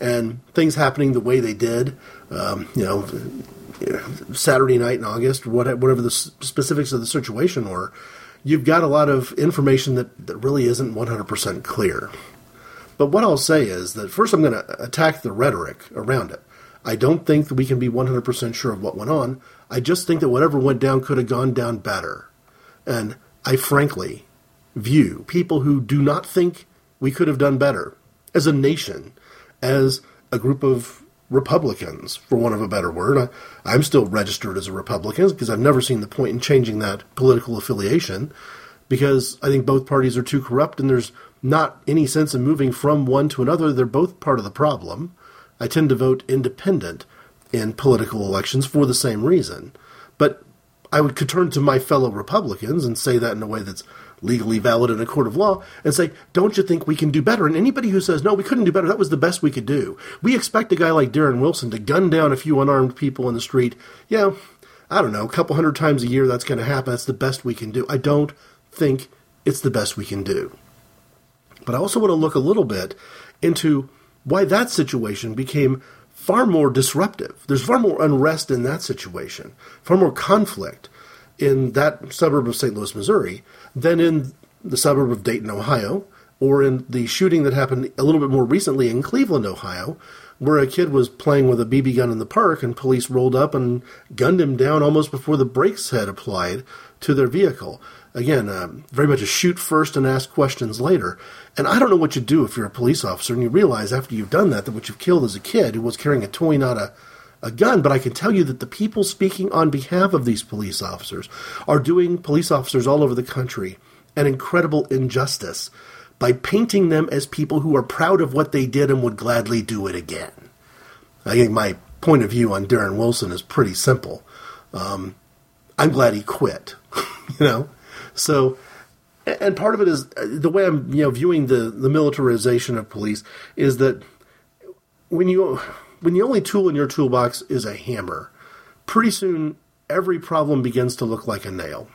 and things happening the way they did, um, you know, Saturday night in August, whatever the specifics of the situation were, you've got a lot of information that, that really isn't 100% clear. But what I'll say is that first I'm going to attack the rhetoric around it. I don't think that we can be 100% sure of what went on. I just think that whatever went down could have gone down better. And I frankly view people who do not think we could have done better as a nation, as a group of Republicans, for want of a better word. I, am still registered as a Republican because I've never seen the point in changing that political affiliation because I think both parties are too corrupt and there's not any sense in moving from one to another. They're both part of the problem. I tend to vote independent in political elections for the same reason. But I would could turn to my fellow Republicans and say that in a way that's legally valid in a court of law and say, don't you think we can do better? And anybody who says, no, we couldn't do better, that was the best we could do. We expect a guy like Darren Wilson to gun down a few unarmed people in the street. Yeah, I don't know, a couple hundred times a year that's going to happen. That's the best we can do. I don't think it's the best we can do. But I also want to look a little bit into why that situation became far more disruptive. There's far more unrest in that situation, far more conflict in that suburb of St. Louis, Missouri, than in the suburb of Dayton, Ohio, or in the shooting that happened a little bit more recently in Cleveland, Ohio, where a kid was playing with a BB gun in the park and police rolled up and gunned him down almost before the brakes had applied to their vehicle. Again, uh, very much a shoot first and ask questions later. And I don't know what you do if you're a police officer and you realize after you've done that that what you've killed is a kid who was carrying a toy, not a a gun, but I can tell you that the people speaking on behalf of these police officers are doing police officers all over the country an incredible injustice by painting them as people who are proud of what they did and would gladly do it again. I think my point of view on Darren Wilson is pretty simple. Um, I'm glad he quit, you know. So, and part of it is the way I'm, you know, viewing the the militarization of police is that when you when the only tool in your toolbox is a hammer, pretty soon every problem begins to look like a nail.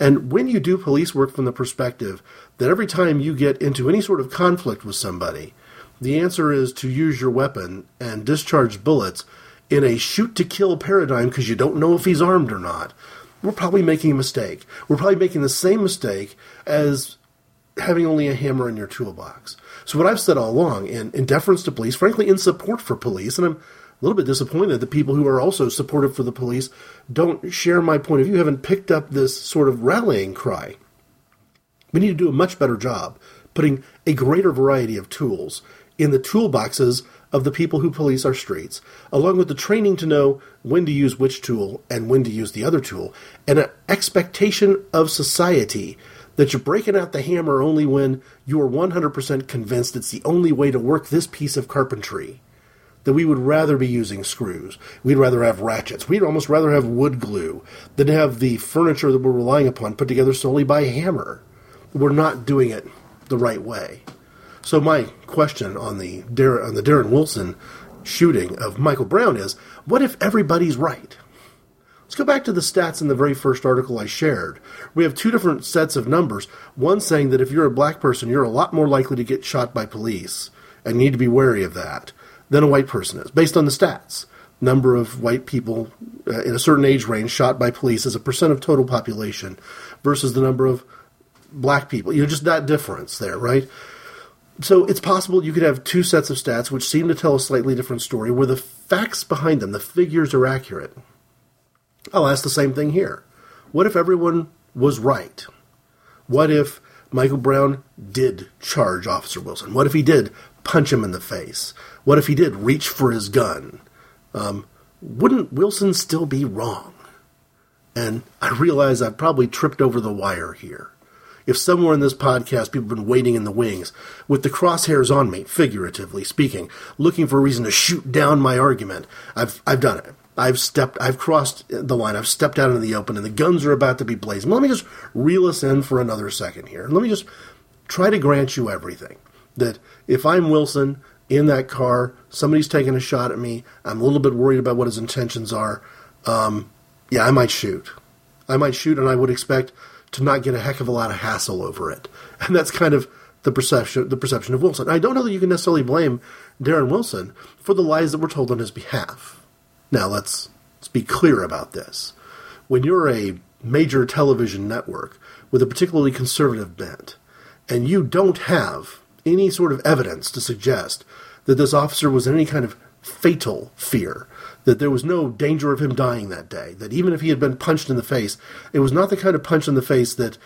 And when you do police work from the perspective that every time you get into any sort of conflict with somebody, the answer is to use your weapon and discharge bullets in a shoot to kill paradigm because you don't know if he's armed or not, we're probably making a mistake. We're probably making the same mistake as having only a hammer in your toolbox. So what I've said all along, in, in deference to police, frankly, in support for police, and I'm a little bit disappointed that people who are also supportive for the police don't share my point of view, haven't picked up this sort of rallying cry. We need to do a much better job putting a greater variety of tools in the toolboxes of the people who police our streets, along with the training to know when to use which tool and when to use the other tool, and an expectation of society that you're breaking out the hammer only when you are 100% convinced it's the only way to work this piece of carpentry. That we would rather be using screws. We'd rather have ratchets. We'd almost rather have wood glue than have the furniture that we're relying upon put together solely by hammer. We're not doing it the right way. So my question on the Dar- on the Darren Wilson shooting of Michael Brown is: What if everybody's right? Let's go back to the stats in the very first article I shared. We have two different sets of numbers. One saying that if you're a black person, you're a lot more likely to get shot by police, and you need to be wary of that, than a white person is, based on the stats. Number of white people uh, in a certain age range shot by police as a percent of total population versus the number of black people. You know, just that difference there, right? So it's possible you could have two sets of stats which seem to tell a slightly different story where the facts behind them, the figures are accurate. I'll ask the same thing here. What if everyone was right? What if Michael Brown did charge Officer Wilson? What if he did punch him in the face? What if he did reach for his gun? Um, wouldn't Wilson still be wrong? And I realize I've probably tripped over the wire here. If somewhere in this podcast people have been waiting in the wings, with the crosshairs on me, figuratively speaking, looking for a reason to shoot down my argument, I've, I've done it. I've stepped, I've crossed the line, I've stepped out into the open, and the guns are about to be blazing. Let me just reel us in for another second here. Let me just try to grant you everything. That if I'm Wilson in that car, somebody's taking a shot at me, I'm a little bit worried about what his intentions are. Um, yeah, I might shoot. I might shoot, and I would expect to not get a heck of a lot of hassle over it. And that's kind of the perception the perception of Wilson. I don't know that you can necessarily blame Darren Wilson for the lies that were told on his behalf. Now let's let's be clear about this. When you're a major television network with a particularly conservative bent, and you don't have any sort of evidence to suggest that this officer was in any kind of fatal fear, that there was no danger of him dying that day, that even if he had been punched in the face, it was not the kind of punch in the face that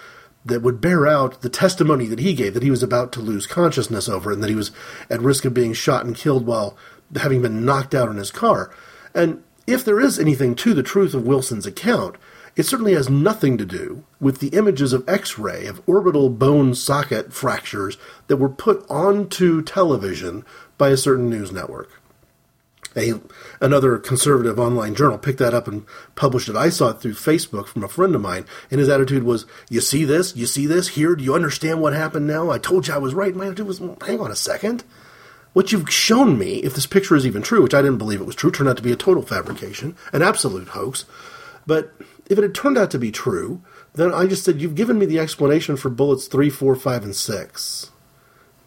that would bear out the testimony that he gave that he was about to lose consciousness over and that he was at risk of being shot and killed while having been knocked out in his car. And if there is anything to the truth of Wilson's account, it certainly has nothing to do with the images of X ray of orbital bone socket fractures that were put onto television by a certain news network a another conservative online journal picked that up and published it. I saw it through Facebook from a friend of mine, and his attitude was, "You see this? You see this here? Do you understand what happened now? I told you I was right." My attitude was, "Hang on a second. What you've shown me, if this picture is even true, which I didn't believe it was true, turned out to be a total fabrication, an absolute hoax. But if it had turned out to be true, then I just said, You've given me the explanation for bullets three, four, five, and six.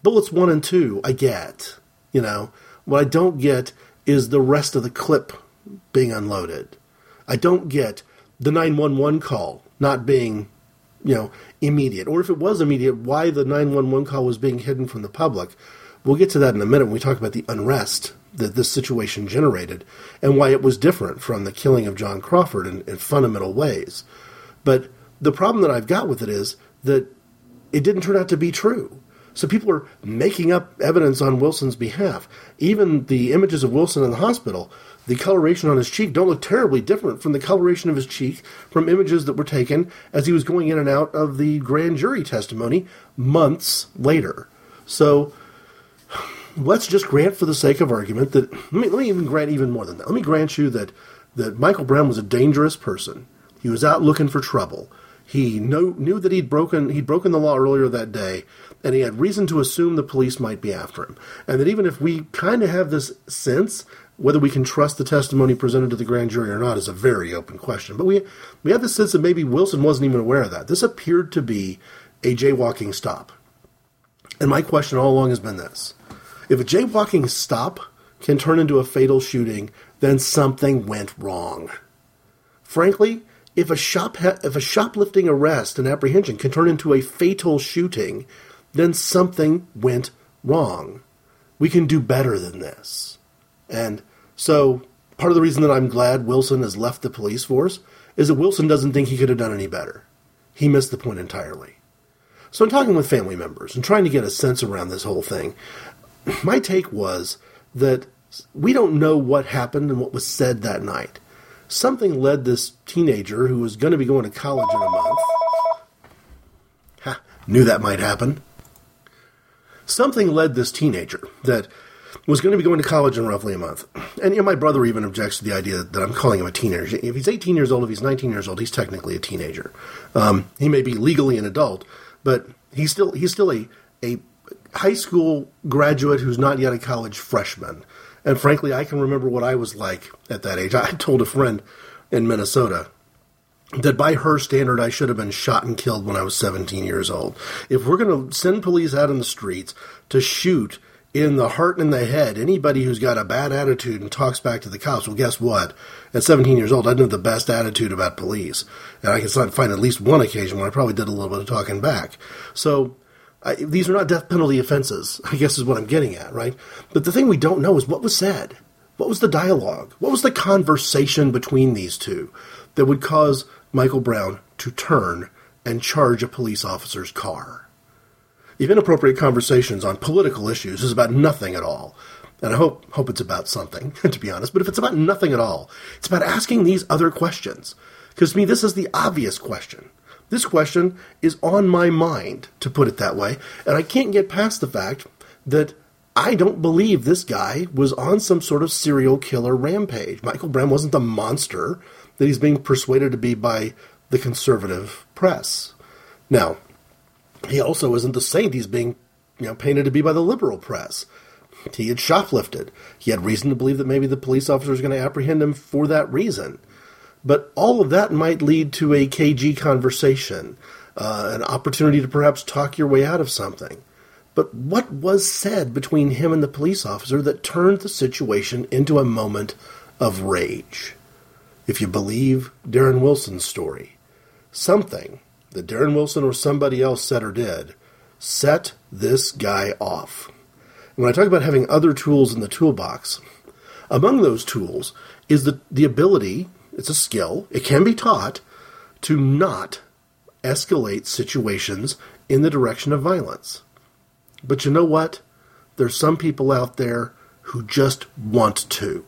Bullets one and two, I get. You know, what I don't get is the rest of the clip being unloaded. I don't get the 911 call not being, you know, immediate. Or if it was immediate, why the 911 call was being hidden from the public. We'll get to that in a minute when we talk about the unrest that this situation generated and why it was different from the killing of John Crawford in, in fundamental ways. But the problem that I've got with it is that it didn't turn out to be true. So people are making up evidence on Wilson's behalf. Even the images of Wilson in the hospital, the coloration on his cheek don't look terribly different from the coloration of his cheek from images that were taken as he was going in and out of the grand jury testimony months later. So let's just grant for the sake of argument that let me, let me even grant even more than that. Let me grant you that that Michael Brown was a dangerous person. He was out looking for trouble. He knew, knew that he'd broken he'd broken the law earlier that day, and he had reason to assume the police might be after him. And that even if we kind of have this sense, whether we can trust the testimony presented to the grand jury or not is a very open question. But we we have the sense that maybe Wilson wasn't even aware of that. This appeared to be a jaywalking stop. And my question all along has been this: if a jaywalking stop can turn into a fatal shooting, then something went wrong. Frankly, if a shop ha- if a shoplifting arrest and apprehension can turn into a fatal shooting, then something went wrong. We can do better than this. And so part of the reason that I'm glad Wilson has left the police force is that Wilson doesn't think he could have done any better. He missed the point entirely. So, in talking with family members and trying to get a sense around this whole thing, my take was that we don't know what happened and what was said that night something led this teenager who was going to be going to college in a month. Ha, knew that might happen. Something led this teenager that was going to be going to college in roughly a month. And you know, my brother even objects to the idea that I'm calling him a teenager. If he's 18 years old, if he's 19 years old, he's technically a teenager. Um, he may be legally an adult, but he's still he's still a a high school graduate who's not yet a college freshman. And frankly, I can remember what I was like at that age. I told a friend in Minnesota that by her standard, I should have been shot and killed when I was 17 years old. If we're going to send police out in the streets to shoot in the heart and in the head anybody who's got a bad attitude and talks back to the cops, well, guess what? At 17 years old, I didn't have the best attitude about police. And I can find at least one occasion when I probably did a little bit of talking back. So I, these are not death penalty offenses, I guess is what I'm getting at, right? But the thing we don't know is what was said. What was the dialogue? What was the conversation between these two that would cause Michael Brown to turn and charge a police officer's car? If inappropriate conversations on political issues is about nothing at all, and I hope hope it's about something, to be honest, but if it's about nothing at all, it's about asking these other questions. Because to me, this is the obvious question. This question is on my mind, to put it that way, and I can't get past the fact that I don't believe this guy was on some sort of serial killer rampage. Michael Brown wasn't the monster that he's being persuaded to be by the conservative press. Now, he also isn't the saint he's being you know, painted to be by the liberal press. He had shoplifted. He had reason to believe that maybe the police officer was going to apprehend him for that reason. But all of that might lead to a KG conversation, uh, an opportunity to perhaps talk your way out of something. but what was said between him and the police officer that turned the situation into a moment of rage? If you believe Darren Wilson's story, something that Darren Wilson or somebody else said or did set this guy off. When I talk about having other tools in the toolbox, among those tools is the, the ability, it's a skill, it can be taught, to not escalate situations in the direction of violence. But you know what? There's some people out there who just want to.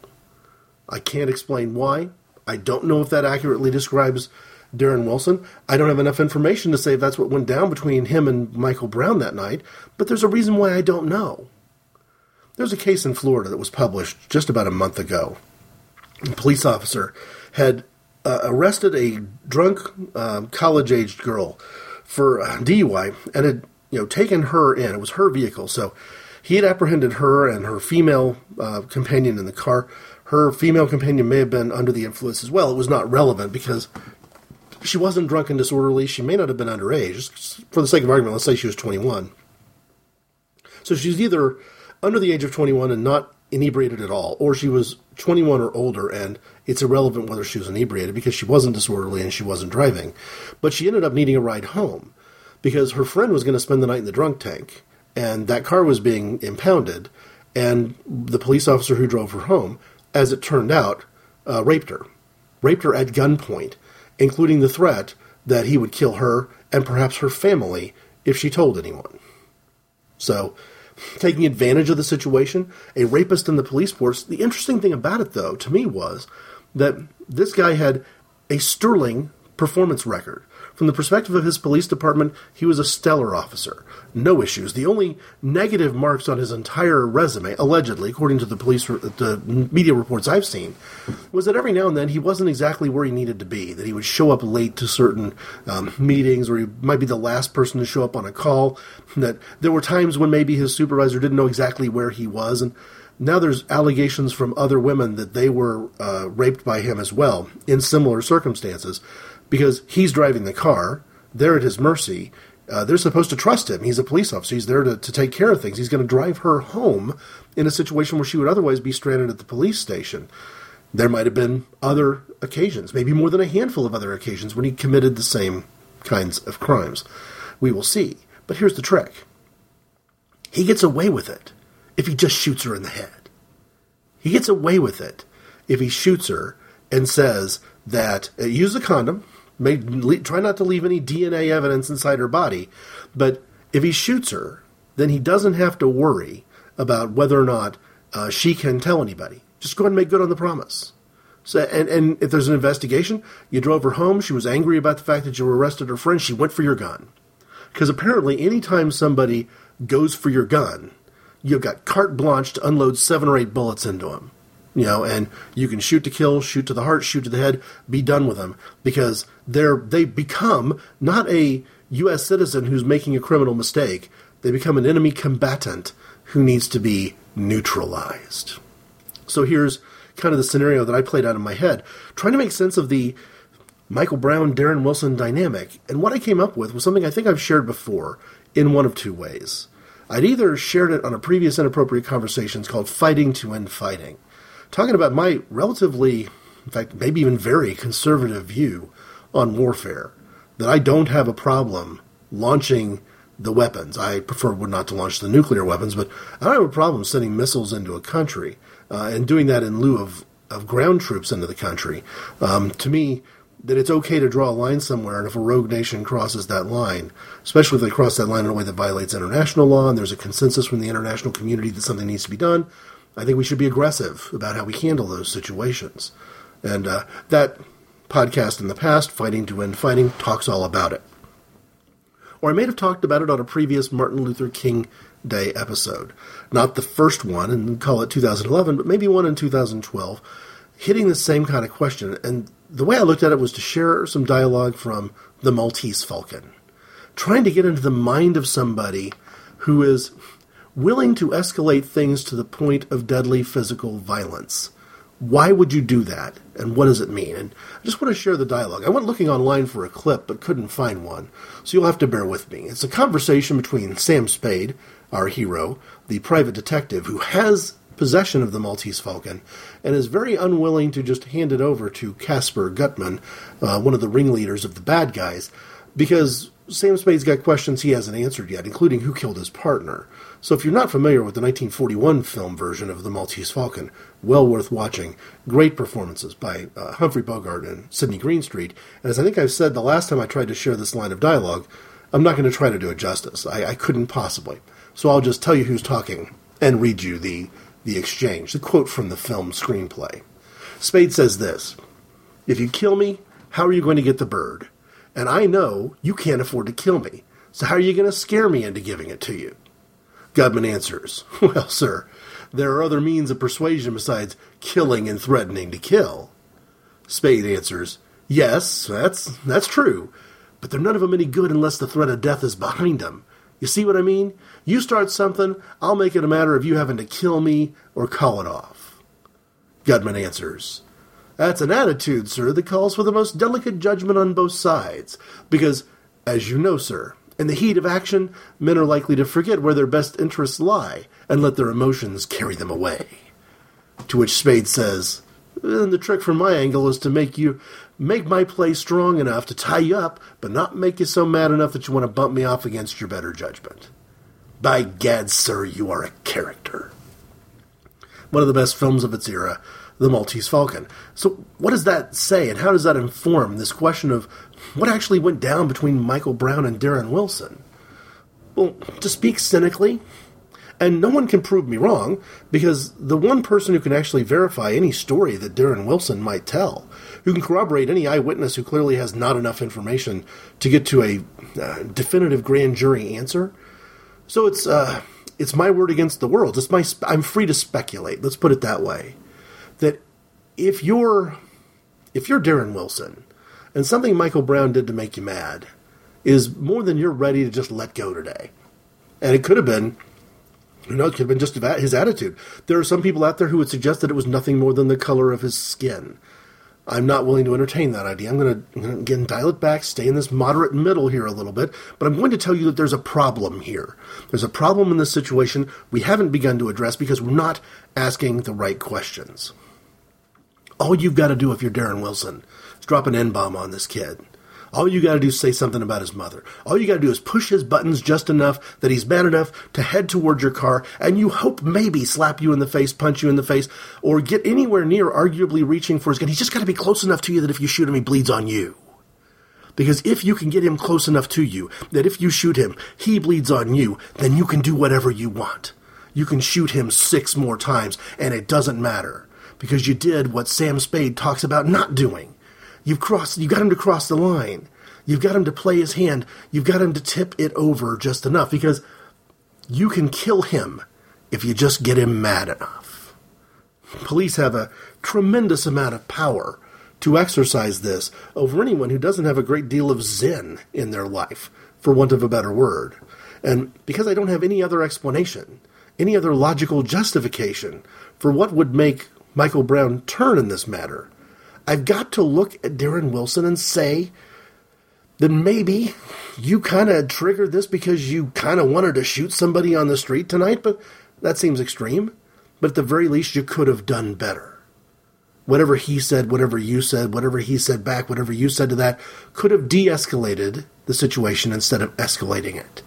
I can't explain why. I don't know if that accurately describes Darren Wilson. I don't have enough information to say if that's what went down between him and Michael Brown that night, but there's a reason why I don't know. There's a case in Florida that was published just about a month ago. A police officer had uh, arrested a drunk uh, college-aged girl for DUI and had you know taken her in. It was her vehicle, so he had apprehended her and her female uh, companion in the car. Her female companion may have been under the influence as well. It was not relevant because she wasn't drunk and disorderly. She may not have been underage. For the sake of argument, let's say she was 21. So she's either under the age of 21 and not inebriated at all, or she was 21 or older and it's irrelevant whether she was inebriated because she wasn't disorderly and she wasn't driving. But she ended up needing a ride home because her friend was going to spend the night in the drunk tank and that car was being impounded and the police officer who drove her home, as it turned out, uh, raped her. Raped her at gunpoint including the threat that he would kill her and perhaps her family if she told anyone. So, taking advantage of the situation, a rapist in the police force. The interesting thing about it, though, to me was that this guy had a sterling performance record. From the perspective of his police department, he was a stellar officer. No issues. The only negative marks on his entire resume, allegedly, according to the police, the media reports I've seen, was that every now and then he wasn't exactly where he needed to be. That he would show up late to certain um, meetings, or he might be the last person to show up on a call. That there were times when maybe his supervisor didn't know exactly where he was, and now there's allegations from other women that they were uh, raped by him as well in similar circumstances because he's driving the car. They're at his mercy. Uh, they're supposed to trust him. He's a police officer. He's there to, to take care of things. He's going to drive her home in a situation where she would otherwise be stranded at the police station. There might have been other occasions, maybe more than a handful of other occasions, when he committed the same kinds of crimes. We will see. But here's the trick he gets away with it if he just shoots her in the head. He gets away with it if he shoots her and says that uh, use a condom, May, try not to leave any DNA evidence inside her body. But if he shoots her, then he doesn't have to worry about whether or not uh, she can tell anybody. Just go ahead and make good on the promise. So, and, and if there's an investigation, you drove her home. She was angry about the fact that you arrested her friend. She went for your gun. Because apparently, anytime somebody goes for your gun, you've got carte blanche to unload seven or eight bullets into him you know, and you can shoot to kill, shoot to the heart, shoot to the head, be done with them because they're they become not a U.S. citizen who's making a criminal mistake. They become an enemy combatant who needs to be neutralized. So here's kind of the scenario that I played out in my head, trying to make sense of the Michael Brown Darren Wilson dynamic. And what I came up with was something I think I've shared before in one of two ways. I'd either shared it on a previous inappropriate conversations called Fighting to End Fighting talking about my relatively, in fact, maybe even very conservative view on warfare. That I don't have a problem launching the weapons. I prefer not to launch the nuclear weapons, but I don't have a problem sending missiles into a country uh, and doing that in lieu of, of ground troops into the country. Um, to me, that it's okay to draw a line somewhere, and if a rogue nation crosses that line, especially if they cross that line in a way that violates international law, and there's a consensus from the international community that something needs to be done, I think we should be aggressive about how we handle those situations. And uh, that podcast in the past, Fighting to End Fighting, talks all about it. Or I may have talked about it on a previous Martin Luther King Day episode. Not the first one, and call it 2011, but maybe one in 2012, hitting the same kind of question. And the way I looked at it was to share some dialogue from the Maltese Falcon, trying to get into the mind of somebody who is willing to escalate things to the point of deadly physical violence. Why would you do that, and what does it mean? And I just want to share the dialogue. I went looking online for a clip, but couldn't find one, so you'll have to bear with me. It's a conversation between Sam Spade, our hero, the private detective who has possession of the Maltese Falcon and is very unwilling to just hand it over to Casper Gutman, uh, one of the ringleaders of the bad guys, because Sam Spade's got questions he hasn't answered yet, including who killed his partner. So if you're not familiar with the 1941 film version of The Maltese Falcon, well worth watching. Great performances by uh, Humphrey Bogart and Sidney Greenstreet. And as I think I've said the last time I tried to share this line of dialogue, I'm not going to try to do it justice. I, I couldn't possibly. So I'll just tell you who's talking and read you the, the exchange, the quote from the film screenplay. Spade says this If you kill me, how are you going to get the bird? And I know you can't afford to kill me, so how are you going to scare me into giving it to you? Gutman answers, Well, sir, there are other means of persuasion besides killing and threatening to kill. Spade answers, Yes, that's, that's true, but they're none of them any good unless the threat of death is behind them. You see what I mean? You start something, I'll make it a matter of you having to kill me or call it off. Gutman answers, that's an attitude, sir, that calls for the most delicate judgment on both sides. Because, as you know, sir, in the heat of action, men are likely to forget where their best interests lie and let their emotions carry them away. To which Spade says, and the trick from my angle is to make you make my play strong enough to tie you up, but not make you so mad enough that you want to bump me off against your better judgment. By gad, sir, you are a character. One of the best films of its era, the Maltese Falcon. So, what does that say, and how does that inform this question of what actually went down between Michael Brown and Darren Wilson? Well, to speak cynically, and no one can prove me wrong, because the one person who can actually verify any story that Darren Wilson might tell, who can corroborate any eyewitness who clearly has not enough information to get to a uh, definitive grand jury answer. So it's uh, it's my word against the world. It's my I'm free to speculate. Let's put it that way that if you're if you're Darren Wilson and something Michael Brown did to make you mad is more than you're ready to just let go today. And it could have been you know, it could have been just about his attitude. There are some people out there who would suggest that it was nothing more than the color of his skin. I'm not willing to entertain that idea. I'm going to again dial it back, stay in this moderate middle here a little bit, but I'm going to tell you that there's a problem here. There's a problem in this situation we haven't begun to address because we're not asking the right questions. All you've got to do if you're Darren Wilson drop an N bomb on this kid. All you got to do is say something about his mother. All you got to do is push his buttons just enough that he's mad enough to head towards your car, and you hope maybe slap you in the face, punch you in the face, or get anywhere near arguably reaching for his gun. He's just got to be close enough to you that if you shoot him, he bleeds on you. Because if you can get him close enough to you that if you shoot him, he bleeds on you, then you can do whatever you want. You can shoot him six more times, and it doesn't matter because you did what Sam Spade talks about not doing. You've crossed, you got him to cross the line. You've got him to play his hand. You've got him to tip it over just enough because you can kill him if you just get him mad enough. Police have a tremendous amount of power to exercise this over anyone who doesn't have a great deal of zen in their life, for want of a better word. And because I don't have any other explanation, any other logical justification for what would make Michael Brown turn in this matter. I've got to look at Darren Wilson and say that maybe you kind of triggered this because you kind of wanted to shoot somebody on the street tonight, but that seems extreme. But at the very least, you could have done better. Whatever he said, whatever you said, whatever he said back, whatever you said to that, could have de escalated the situation instead of escalating it.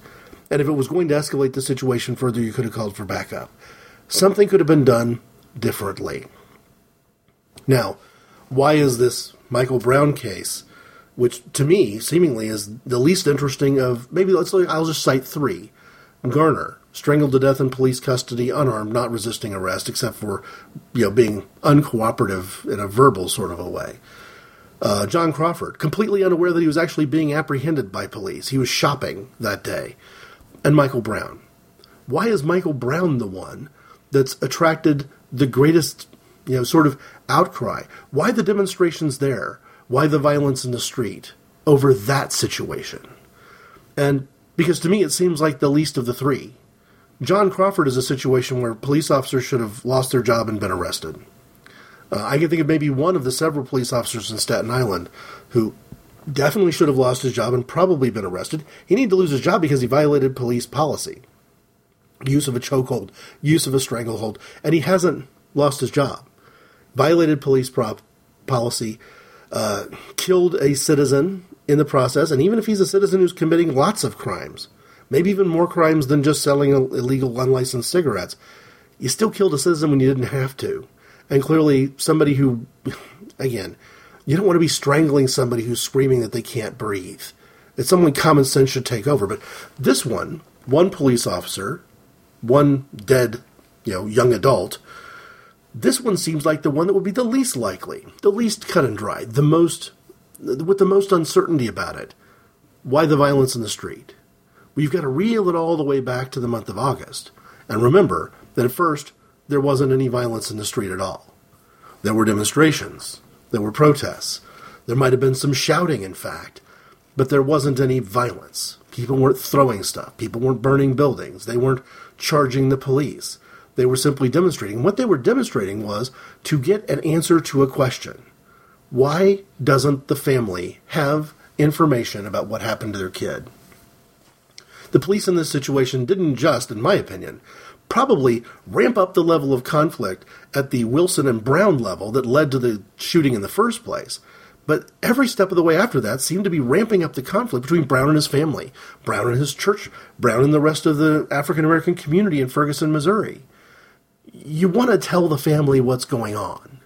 And if it was going to escalate the situation further, you could have called for backup. Something could have been done differently. Now, why is this Michael Brown case, which to me seemingly is the least interesting of maybe let's I'll just cite three: Garner, strangled to death in police custody, unarmed, not resisting arrest, except for you know being uncooperative in a verbal sort of a way. Uh, John Crawford, completely unaware that he was actually being apprehended by police. He was shopping that day. And Michael Brown. Why is Michael Brown the one that's attracted the greatest you know, sort of outcry. Why the demonstrations there? Why the violence in the street over that situation? And because to me it seems like the least of the three. John Crawford is a situation where police officers should have lost their job and been arrested. Uh, I can think of maybe one of the several police officers in Staten Island who definitely should have lost his job and probably been arrested. He needed to lose his job because he violated police policy. use of a chokehold, use of a stranglehold, and he hasn't lost his job. Violated police prop policy, uh, killed a citizen in the process, and even if he's a citizen who's committing lots of crimes, maybe even more crimes than just selling illegal unlicensed cigarettes, you still killed a citizen when you didn't have to. And clearly, somebody who, again, you don't want to be strangling somebody who's screaming that they can't breathe. It's something common sense should take over. But this one, one police officer, one dead, you know, young adult, this one seems like the one that would be the least likely, the least cut and dry, the most, with the most uncertainty about it. Why the violence in the street? You've got to reel it all the way back to the month of August. And remember that at first, there wasn't any violence in the street at all. There were demonstrations, there were protests, there might have been some shouting, in fact, but there wasn't any violence. People weren't throwing stuff, people weren't burning buildings, they weren't charging the police. They were simply demonstrating. What they were demonstrating was to get an answer to a question. Why doesn't the family have information about what happened to their kid? The police in this situation didn't just, in my opinion, probably ramp up the level of conflict at the Wilson and Brown level that led to the shooting in the first place. But every step of the way after that seemed to be ramping up the conflict between Brown and his family, Brown and his church, Brown and the rest of the African American community in Ferguson, Missouri you want to tell the family what's going on,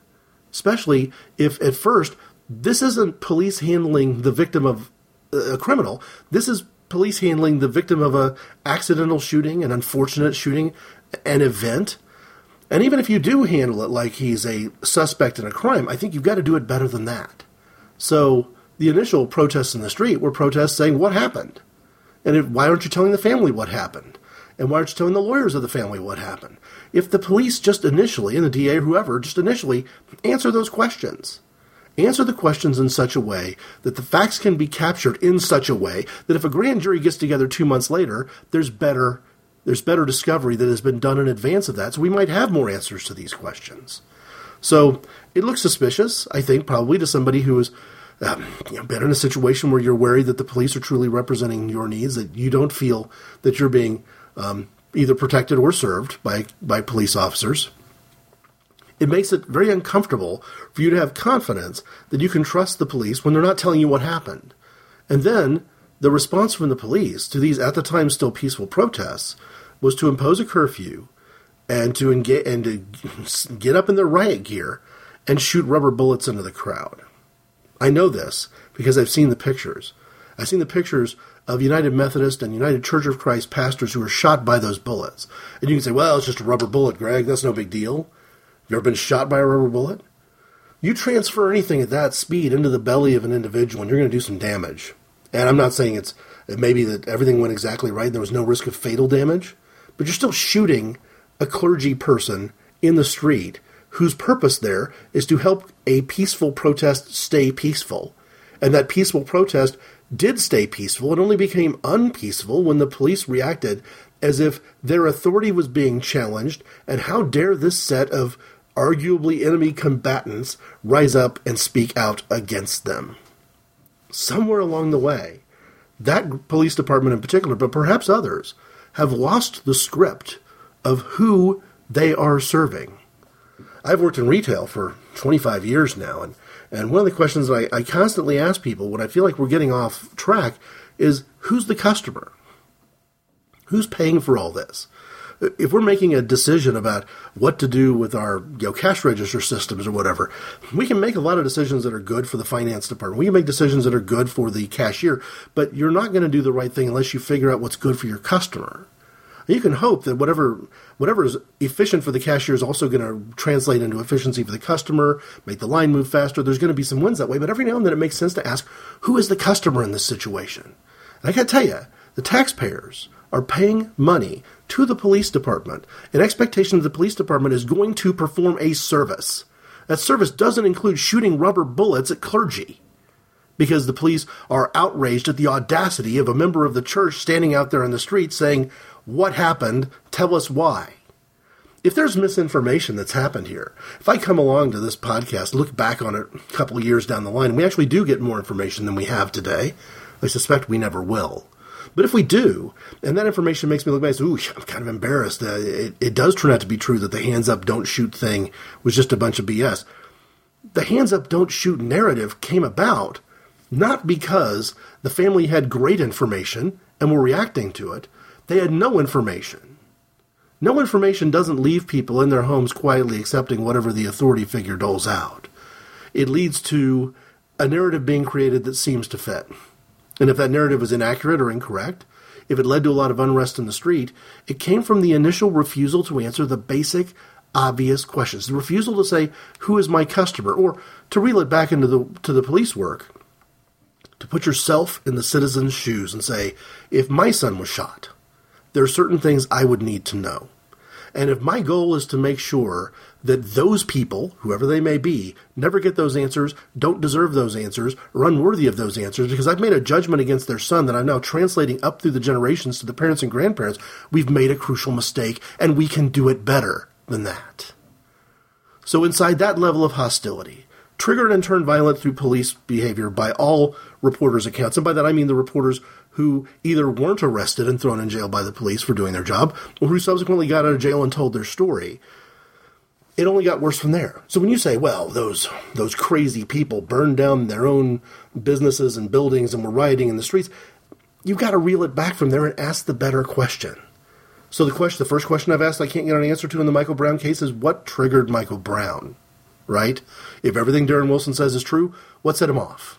especially if at first this isn't police handling the victim of uh, a criminal. This is police handling the victim of a accidental shooting, an unfortunate shooting, an event. And even if you do handle it like he's a suspect in a crime, I think you've got to do it better than that. So the initial protests in the street were protests saying, What happened? And if, why aren't you telling the family what happened? And why aren't you telling the lawyers of the family what happened? If the police just initially, and the DA whoever, just initially answer those questions. Answer the questions in such a way that the facts can be captured in such a way that if a grand jury gets together two months later, there's better there's better discovery that has been done in advance of that. So we might have more answers to these questions. So it looks suspicious, I think, probably to somebody who has um, you know, been in a situation where you're worried that the police are truly representing your needs, that you don't feel that you're being um, either protected or served by, by police officers. It makes it very uncomfortable for you to have confidence that you can trust the police when they're not telling you what happened. And then the response from the police to these at the time still peaceful protests was to impose a curfew and to engage and to get up in their riot gear and shoot rubber bullets into the crowd. I know this because I've seen the pictures. I've seen the pictures of United Methodist and United Church of Christ pastors who were shot by those bullets. And you can say, well, it's just a rubber bullet, Greg. That's no big deal. You ever been shot by a rubber bullet? You transfer anything at that speed into the belly of an individual, and you're going to do some damage. And I'm not saying it's it maybe that everything went exactly right, and there was no risk of fatal damage, but you're still shooting a clergy person in the street whose purpose there is to help a peaceful protest stay peaceful. And that peaceful protest did stay peaceful. It only became unpeaceful when the police reacted as if their authority was being challenged, and how dare this set of arguably enemy combatants rise up and speak out against them? Somewhere along the way, that police department in particular, but perhaps others, have lost the script of who they are serving. I've worked in retail for 25 years now, and and one of the questions that I, I constantly ask people when I feel like we're getting off track is who's the customer? Who's paying for all this? If we're making a decision about what to do with our you know, cash register systems or whatever, we can make a lot of decisions that are good for the finance department. We can make decisions that are good for the cashier, but you're not going to do the right thing unless you figure out what's good for your customer. You can hope that whatever whatever is efficient for the cashier is also going to translate into efficiency for the customer, make the line move faster. There's going to be some wins that way, but every now and then it makes sense to ask who is the customer in this situation. And I got to tell you, the taxpayers are paying money to the police department in expectation that the police department is going to perform a service. That service doesn't include shooting rubber bullets at clergy because the police are outraged at the audacity of a member of the church standing out there in the street saying, what happened? Tell us why. If there's misinformation that's happened here, if I come along to this podcast, look back on it a couple of years down the line, and we actually do get more information than we have today. I suspect we never will. But if we do, and that information makes me look back, ooh, I'm kind of embarrassed. Uh, it, it does turn out to be true that the hands up, don't shoot thing was just a bunch of BS. The hands up, don't shoot narrative came about not because the family had great information and were reacting to it. They had no information. No information doesn't leave people in their homes quietly accepting whatever the authority figure doles out. It leads to a narrative being created that seems to fit. And if that narrative was inaccurate or incorrect, if it led to a lot of unrest in the street, it came from the initial refusal to answer the basic, obvious questions. The refusal to say, Who is my customer? Or to reel it back into the, to the police work, to put yourself in the citizen's shoes and say, If my son was shot, there are certain things I would need to know. And if my goal is to make sure that those people, whoever they may be, never get those answers, don't deserve those answers, or unworthy of those answers, because I've made a judgment against their son that I'm now translating up through the generations to the parents and grandparents, we've made a crucial mistake, and we can do it better than that. So, inside that level of hostility, triggered and turned violent through police behavior by all reporters' accounts, and by that I mean the reporters who either weren't arrested and thrown in jail by the police for doing their job, or who subsequently got out of jail and told their story. It only got worse from there. So when you say, well, those those crazy people burned down their own businesses and buildings and were rioting in the streets, you've got to reel it back from there and ask the better question. So the question, the first question I've asked, I can't get an answer to in the Michael Brown case is what triggered Michael Brown, right? If everything Darren Wilson says is true, what set him off?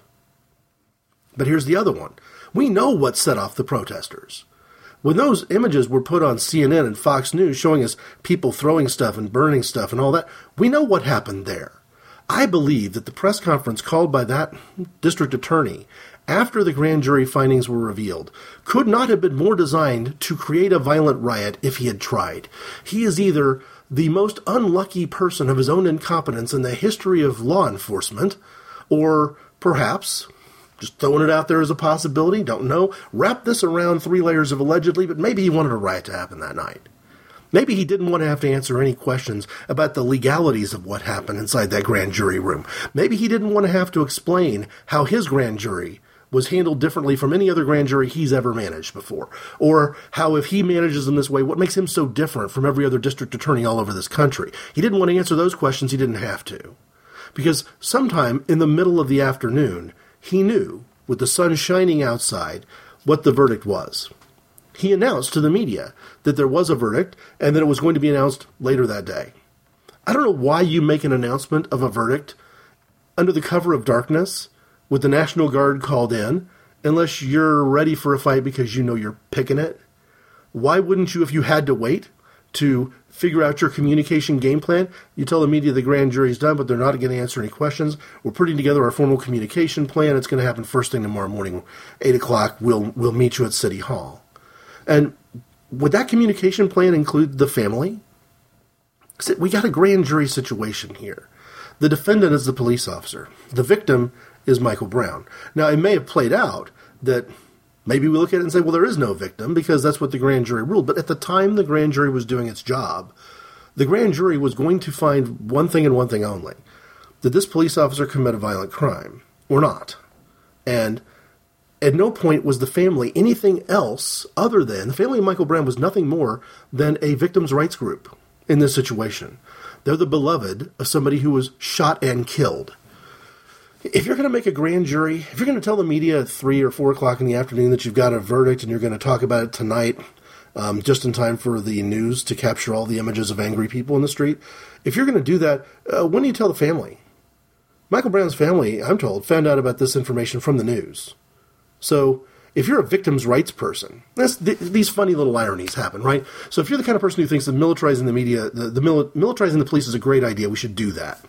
But here's the other one. We know what set off the protesters. When those images were put on CNN and Fox News showing us people throwing stuff and burning stuff and all that, we know what happened there. I believe that the press conference called by that district attorney after the grand jury findings were revealed could not have been more designed to create a violent riot if he had tried. He is either the most unlucky person of his own incompetence in the history of law enforcement, or perhaps just throwing it out there as a possibility. Don't know. Wrap this around three layers of allegedly, but maybe he wanted a riot to happen that night. Maybe he didn't want to have to answer any questions about the legalities of what happened inside that grand jury room. Maybe he didn't want to have to explain how his grand jury was handled differently from any other grand jury he's ever managed before. Or how, if he manages them this way, what makes him so different from every other district attorney all over this country? He didn't want to answer those questions, he didn't have to. Because sometime in the middle of the afternoon, he knew, with the sun shining outside, what the verdict was. He announced to the media that there was a verdict and that it was going to be announced later that day. I don't know why you make an announcement of a verdict under the cover of darkness with the National Guard called in unless you're ready for a fight because you know you're picking it. Why wouldn't you, if you had to wait to figure out your communication game plan. You tell the media the grand jury's done, but they're not going to answer any questions. We're putting together our formal communication plan. It's going to happen first thing tomorrow morning, eight o'clock. We'll we'll meet you at City Hall. And would that communication plan include the family? We got a grand jury situation here. The defendant is the police officer. The victim is Michael Brown. Now, it may have played out that Maybe we look at it and say, well, there is no victim because that's what the grand jury ruled. But at the time the grand jury was doing its job, the grand jury was going to find one thing and one thing only did this police officer commit a violent crime or not? And at no point was the family anything else other than the family of Michael Brown was nothing more than a victims' rights group in this situation. They're the beloved of somebody who was shot and killed if you're going to make a grand jury, if you're going to tell the media at three or four o'clock in the afternoon that you've got a verdict and you're going to talk about it tonight, um, just in time for the news to capture all the images of angry people in the street, if you're going to do that, uh, when do you tell the family? Michael Brown's family, I'm told, found out about this information from the news. So if you're a victim's rights person, th- these funny little ironies happen, right? So if you're the kind of person who thinks that militarizing the media, the, the mili- militarizing the police is a great idea, we should do that.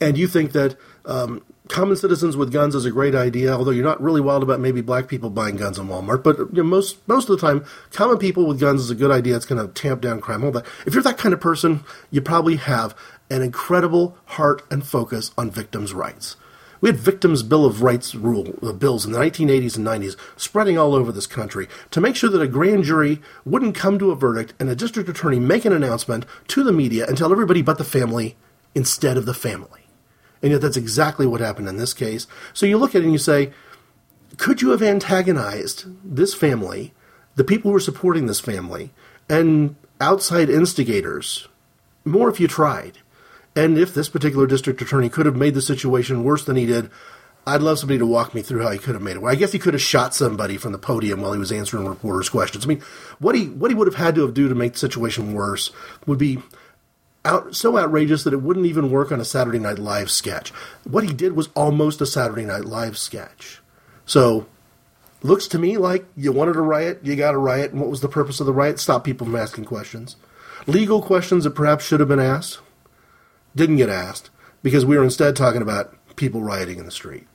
And you think that um, common citizens with guns is a great idea, although you're not really wild about maybe black people buying guns in Walmart. But you know, most most of the time, common people with guns is a good idea. It's going to tamp down crime. All that. If you're that kind of person, you probably have an incredible heart and focus on victims' rights. We had victims' bill of rights rule uh, bills in the 1980s and 90s spreading all over this country to make sure that a grand jury wouldn't come to a verdict and a district attorney make an announcement to the media and tell everybody but the family instead of the family. And yet that's exactly what happened in this case. So you look at it and you say, could you have antagonized this family, the people who were supporting this family, and outside instigators more if you tried? And if this particular district attorney could have made the situation worse than he did, I'd love somebody to walk me through how he could have made it. Well, I guess he could have shot somebody from the podium while he was answering reporters' questions. I mean, what he what he would have had to have do to make the situation worse would be out, so outrageous that it wouldn't even work on a Saturday Night Live sketch. What he did was almost a Saturday Night Live sketch. So, looks to me like you wanted a riot, you got a riot, and what was the purpose of the riot? Stop people from asking questions. Legal questions that perhaps should have been asked didn't get asked because we were instead talking about people rioting in the street.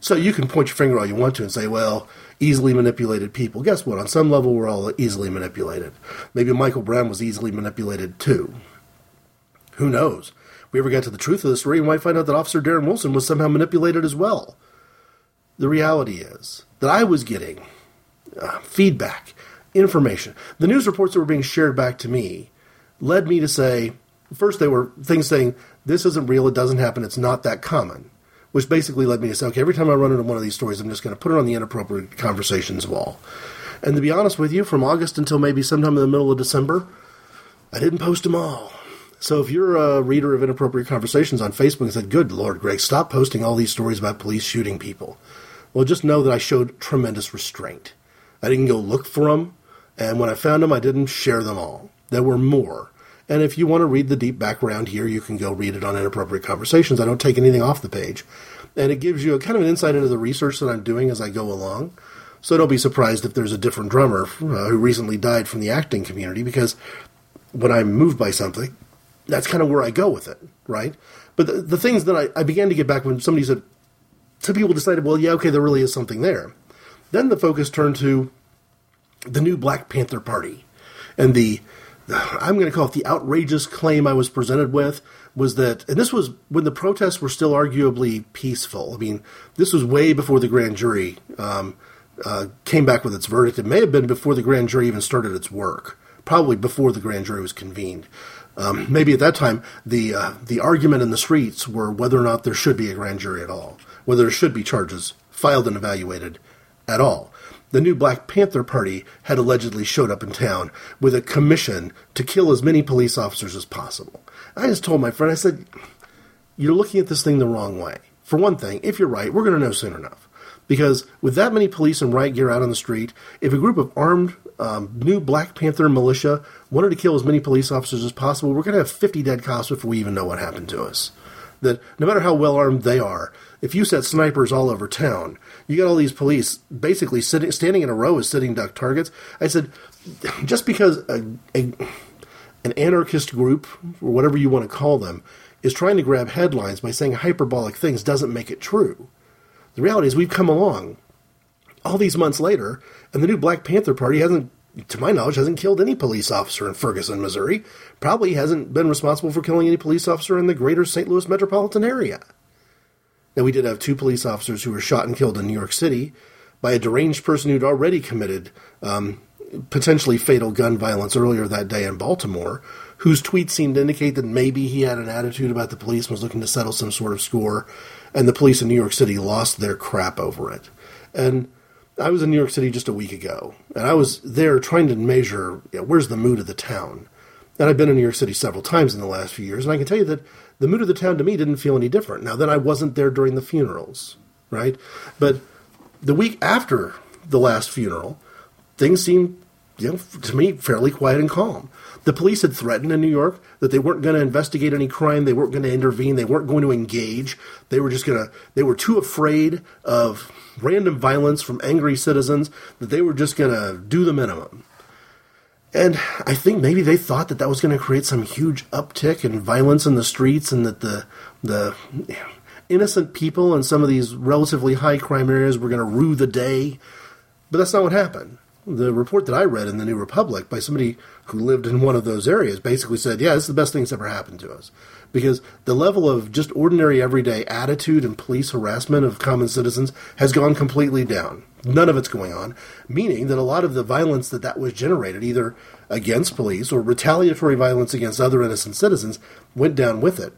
So you can point your finger all you want to and say, well, easily manipulated people. Guess what? On some level, we're all easily manipulated. Maybe Michael Brown was easily manipulated too. Who knows? We ever get to the truth of the story, we might find out that Officer Darren Wilson was somehow manipulated as well. The reality is that I was getting uh, feedback, information. The news reports that were being shared back to me led me to say, first, they were things saying, this isn't real, it doesn't happen, it's not that common. Which basically led me to say, okay, every time I run into one of these stories, I'm just going to put it on the inappropriate conversations wall. And to be honest with you, from August until maybe sometime in the middle of December, I didn't post them all. So if you're a reader of inappropriate conversations on Facebook and said, "Good Lord, Greg, stop posting all these stories about police shooting people," well, just know that I showed tremendous restraint. I didn't go look for them, and when I found them, I didn't share them all. There were more. And if you want to read the deep background here, you can go read it on Inappropriate Conversations. I don't take anything off the page. And it gives you a kind of an insight into the research that I'm doing as I go along. So don't be surprised if there's a different drummer uh, who recently died from the acting community because when I'm moved by something, that's kind of where I go with it, right? But the, the things that I, I began to get back when somebody said, some people decided, well, yeah, okay, there really is something there. Then the focus turned to the new Black Panther Party. And the, I'm going to call it the outrageous claim I was presented with was that, and this was when the protests were still arguably peaceful. I mean, this was way before the grand jury um, uh, came back with its verdict. It may have been before the grand jury even started its work, probably before the grand jury was convened. Um, maybe at that time, the uh, the argument in the streets were whether or not there should be a grand jury at all, whether there should be charges filed and evaluated at all. The new Black Panther Party had allegedly showed up in town with a commission to kill as many police officers as possible. I just told my friend, I said, "You're looking at this thing the wrong way. For one thing, if you're right, we're going to know soon enough." Because with that many police and riot gear out on the street, if a group of armed um, new Black Panther militia wanted to kill as many police officers as possible, we're going to have 50 dead cops before we even know what happened to us. That no matter how well armed they are, if you set snipers all over town, you got all these police basically sitting, standing in a row as sitting duck targets. I said, just because a, a, an anarchist group, or whatever you want to call them, is trying to grab headlines by saying hyperbolic things doesn't make it true. The reality is we've come along all these months later, and the new Black Panther Party hasn't, to my knowledge, hasn't killed any police officer in Ferguson, Missouri. Probably hasn't been responsible for killing any police officer in the greater St. Louis metropolitan area. Now, we did have two police officers who were shot and killed in New York City by a deranged person who'd already committed um, potentially fatal gun violence earlier that day in Baltimore, whose tweets seemed to indicate that maybe he had an attitude about the police and was looking to settle some sort of score, and the police in New York City lost their crap over it. And I was in New York City just a week ago, and I was there trying to measure you know, where's the mood of the town. And I've been in New York City several times in the last few years, and I can tell you that the mood of the town to me didn't feel any different. Now, then I wasn't there during the funerals, right? But the week after the last funeral, things seemed, you know, to me, fairly quiet and calm. The police had threatened in New York that they weren't going to investigate any crime, they weren't going to intervene, they weren't going to engage. They were just going to, they were too afraid of random violence from angry citizens that they were just going to do the minimum. And I think maybe they thought that that was going to create some huge uptick in violence in the streets and that the the innocent people in some of these relatively high crime areas were going to rue the day. But that's not what happened the report that I read in the New Republic by somebody who lived in one of those areas basically said, yeah, this is the best thing that's ever happened to us. Because the level of just ordinary everyday attitude and police harassment of common citizens has gone completely down. None of it's going on, meaning that a lot of the violence that that was generated, either against police or retaliatory violence against other innocent citizens, went down with it.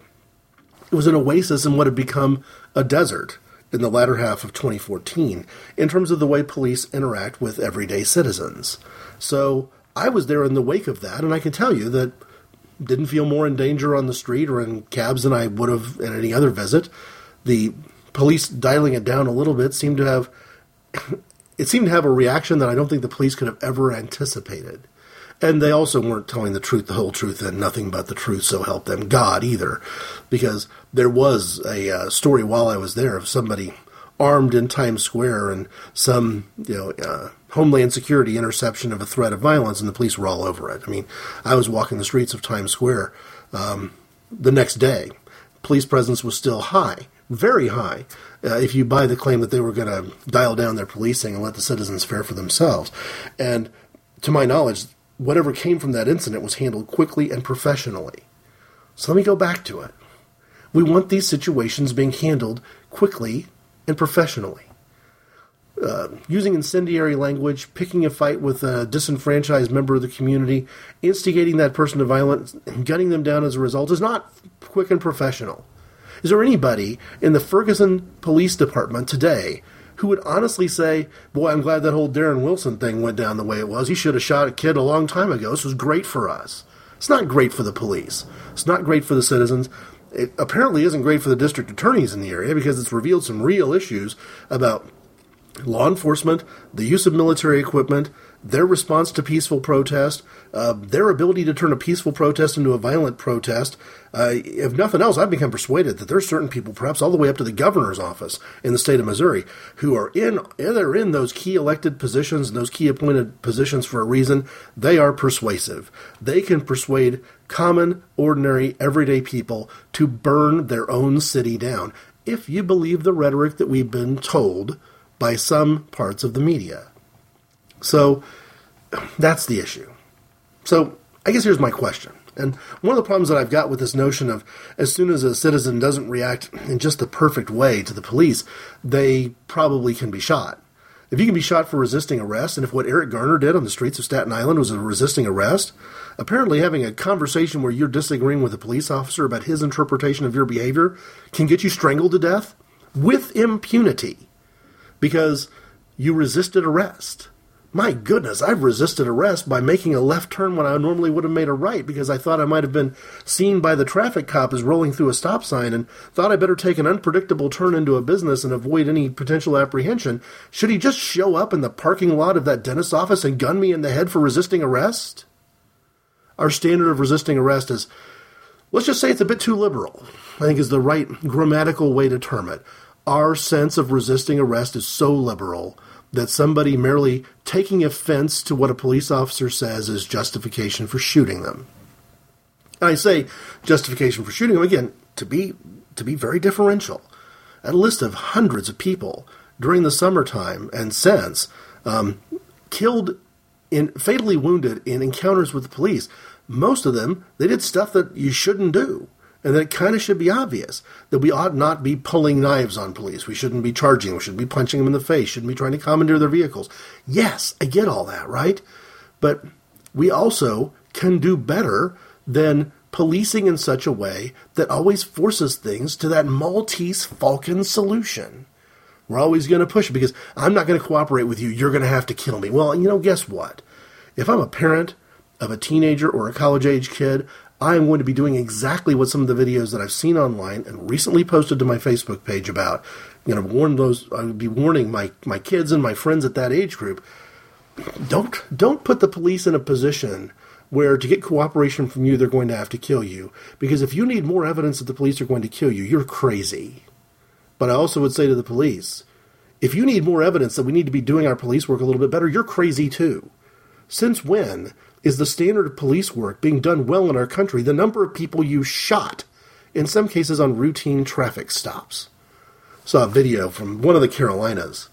It was an oasis in what had become a desert in the latter half of 2014 in terms of the way police interact with everyday citizens. So I was there in the wake of that, and I can tell you that didn't feel more in danger on the street or in cabs than I would have at any other visit. The police dialing it down a little bit seemed to have it seemed to have a reaction that I don't think the police could have ever anticipated. And they also weren't telling the truth, the whole truth, and nothing but the truth, so help them God either. Because there was a uh, story while I was there of somebody armed in Times Square and some, you know, uh, Homeland Security interception of a threat of violence, and the police were all over it. I mean, I was walking the streets of Times Square um, the next day. Police presence was still high, very high, uh, if you buy the claim that they were going to dial down their policing and let the citizens fare for themselves. And to my knowledge, whatever came from that incident was handled quickly and professionally. So let me go back to it. We want these situations being handled quickly and professionally. Uh, using incendiary language, picking a fight with a disenfranchised member of the community, instigating that person to violence, and gunning them down as a result is not quick and professional. Is there anybody in the Ferguson Police Department today who would honestly say, Boy, I'm glad that whole Darren Wilson thing went down the way it was. He should have shot a kid a long time ago. This was great for us. It's not great for the police. It's not great for the citizens. It apparently isn't great for the district attorneys in the area because it's revealed some real issues about law enforcement, the use of military equipment, their response to peaceful protest, uh, their ability to turn a peaceful protest into a violent protest. Uh, if nothing else, I've become persuaded that there's certain people, perhaps all the way up to the governor's office in the state of Missouri, who are in they're in those key elected positions and those key appointed positions for a reason. They are persuasive. They can persuade common, ordinary, everyday people to burn their own city down. If you believe the rhetoric that we've been told by some parts of the media. So that's the issue. So I guess here's my question. And one of the problems that I've got with this notion of as soon as a citizen doesn't react in just the perfect way to the police, they probably can be shot. If you can be shot for resisting arrest, and if what Eric Garner did on the streets of Staten Island was a resisting arrest, apparently having a conversation where you're disagreeing with a police officer about his interpretation of your behavior can get you strangled to death with impunity because you resisted arrest. My goodness, I've resisted arrest by making a left turn when I normally would have made a right because I thought I might have been seen by the traffic cop as rolling through a stop sign and thought I better take an unpredictable turn into a business and avoid any potential apprehension. Should he just show up in the parking lot of that dentist's office and gun me in the head for resisting arrest? Our standard of resisting arrest is, let's just say it's a bit too liberal, I think is the right grammatical way to term it our sense of resisting arrest is so liberal that somebody merely taking offense to what a police officer says is justification for shooting them. And I say justification for shooting them again to be to be very differential. A list of hundreds of people during the summertime and since um, killed in fatally wounded in encounters with the police. Most of them they did stuff that you shouldn't do and that it kind of should be obvious that we ought not be pulling knives on police. We shouldn't be charging. We shouldn't be punching them in the face. Shouldn't be trying to commandeer their vehicles. Yes, I get all that, right? But we also can do better than policing in such a way that always forces things to that Maltese Falcon solution. We're always going to push it because I'm not going to cooperate with you. You're going to have to kill me. Well, you know, guess what? If I'm a parent of a teenager or a college age kid, I am going to be doing exactly what some of the videos that I've seen online and recently posted to my Facebook page about. You know, warn those. I would be warning my my kids and my friends at that age group. Don't don't put the police in a position where to get cooperation from you they're going to have to kill you because if you need more evidence that the police are going to kill you, you're crazy. But I also would say to the police, if you need more evidence that we need to be doing our police work a little bit better, you're crazy too. Since when is the standard of police work being done well in our country the number of people you shot, in some cases on routine traffic stops. Saw a video from one of the Carolinas.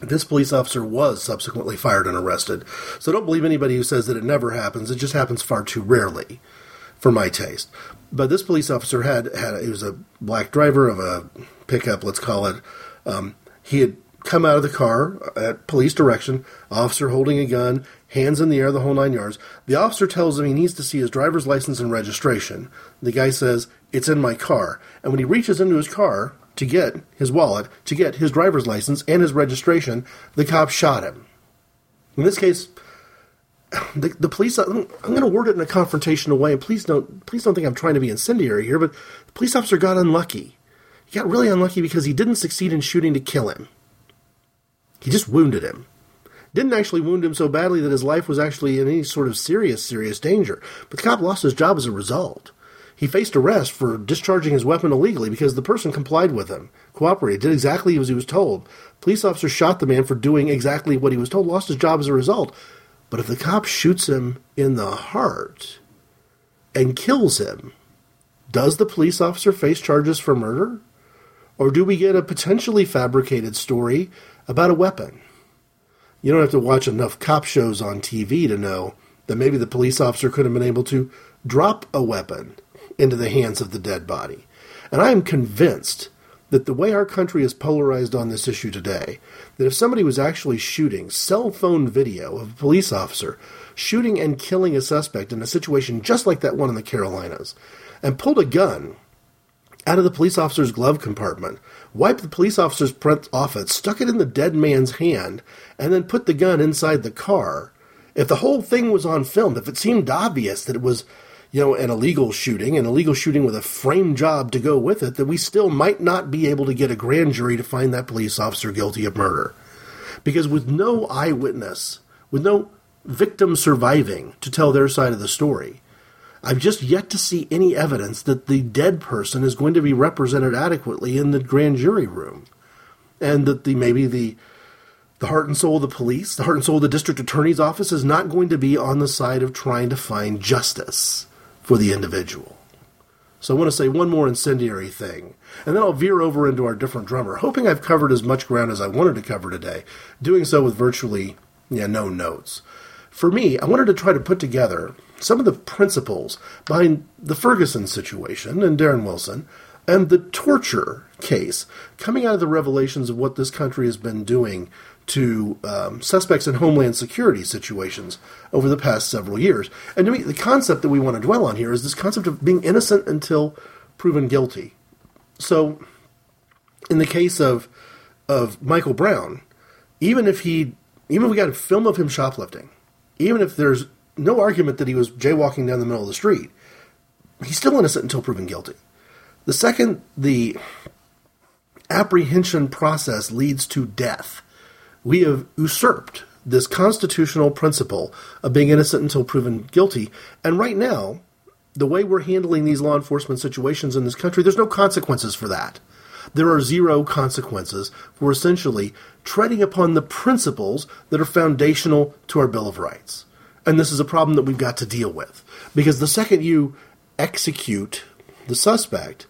This police officer was subsequently fired and arrested. So don't believe anybody who says that it never happens. It just happens far too rarely, for my taste. But this police officer had had he was a black driver of a pickup, let's call it. Um, he had come out of the car at police direction, officer holding a gun, hands in the air, the whole nine yards. The officer tells him he needs to see his driver's license and registration. The guy says, It's in my car. And when he reaches into his car to to get his wallet, to get his driver's license and his registration, the cop shot him. In this case, the, the police. I'm going to word it in a confrontational way, and please don't please don't think I'm trying to be incendiary here. But the police officer got unlucky. He got really unlucky because he didn't succeed in shooting to kill him. He just wounded him. Didn't actually wound him so badly that his life was actually in any sort of serious, serious danger. But the cop lost his job as a result. He faced arrest for discharging his weapon illegally because the person complied with him, cooperated, did exactly as he was told. Police officer shot the man for doing exactly what he was told, lost his job as a result. But if the cop shoots him in the heart and kills him, does the police officer face charges for murder? Or do we get a potentially fabricated story about a weapon? You don't have to watch enough cop shows on TV to know that maybe the police officer could have been able to drop a weapon into the hands of the dead body. And I am convinced that the way our country is polarized on this issue today, that if somebody was actually shooting cell phone video of a police officer shooting and killing a suspect in a situation just like that one in the Carolinas, and pulled a gun out of the police officer's glove compartment, wiped the police officer's breath off it, stuck it in the dead man's hand, and then put the gun inside the car, if the whole thing was on film, if it seemed obvious that it was you know, an illegal shooting, an illegal shooting with a frame job to go with it, that we still might not be able to get a grand jury to find that police officer guilty of murder. Because with no eyewitness, with no victim surviving to tell their side of the story, I've just yet to see any evidence that the dead person is going to be represented adequately in the grand jury room. And that the maybe the the heart and soul of the police, the heart and soul of the district attorney's office is not going to be on the side of trying to find justice for the individual. So I want to say one more incendiary thing, and then I'll veer over into our different drummer, hoping I've covered as much ground as I wanted to cover today, doing so with virtually yeah, no notes. For me, I wanted to try to put together some of the principles behind the Ferguson situation and Darren Wilson and the torture case coming out of the revelations of what this country has been doing to um, suspects in homeland security situations over the past several years. And to me, the concept that we want to dwell on here is this concept of being innocent until proven guilty. So, in the case of of Michael Brown, even if he, even if we got a film of him shoplifting, even if there's no argument that he was jaywalking down the middle of the street, he's still innocent until proven guilty. The second the apprehension process leads to death, we have usurped this constitutional principle of being innocent until proven guilty. And right now, the way we're handling these law enforcement situations in this country, there's no consequences for that. There are zero consequences for essentially treading upon the principles that are foundational to our Bill of Rights. And this is a problem that we've got to deal with. Because the second you execute the suspect,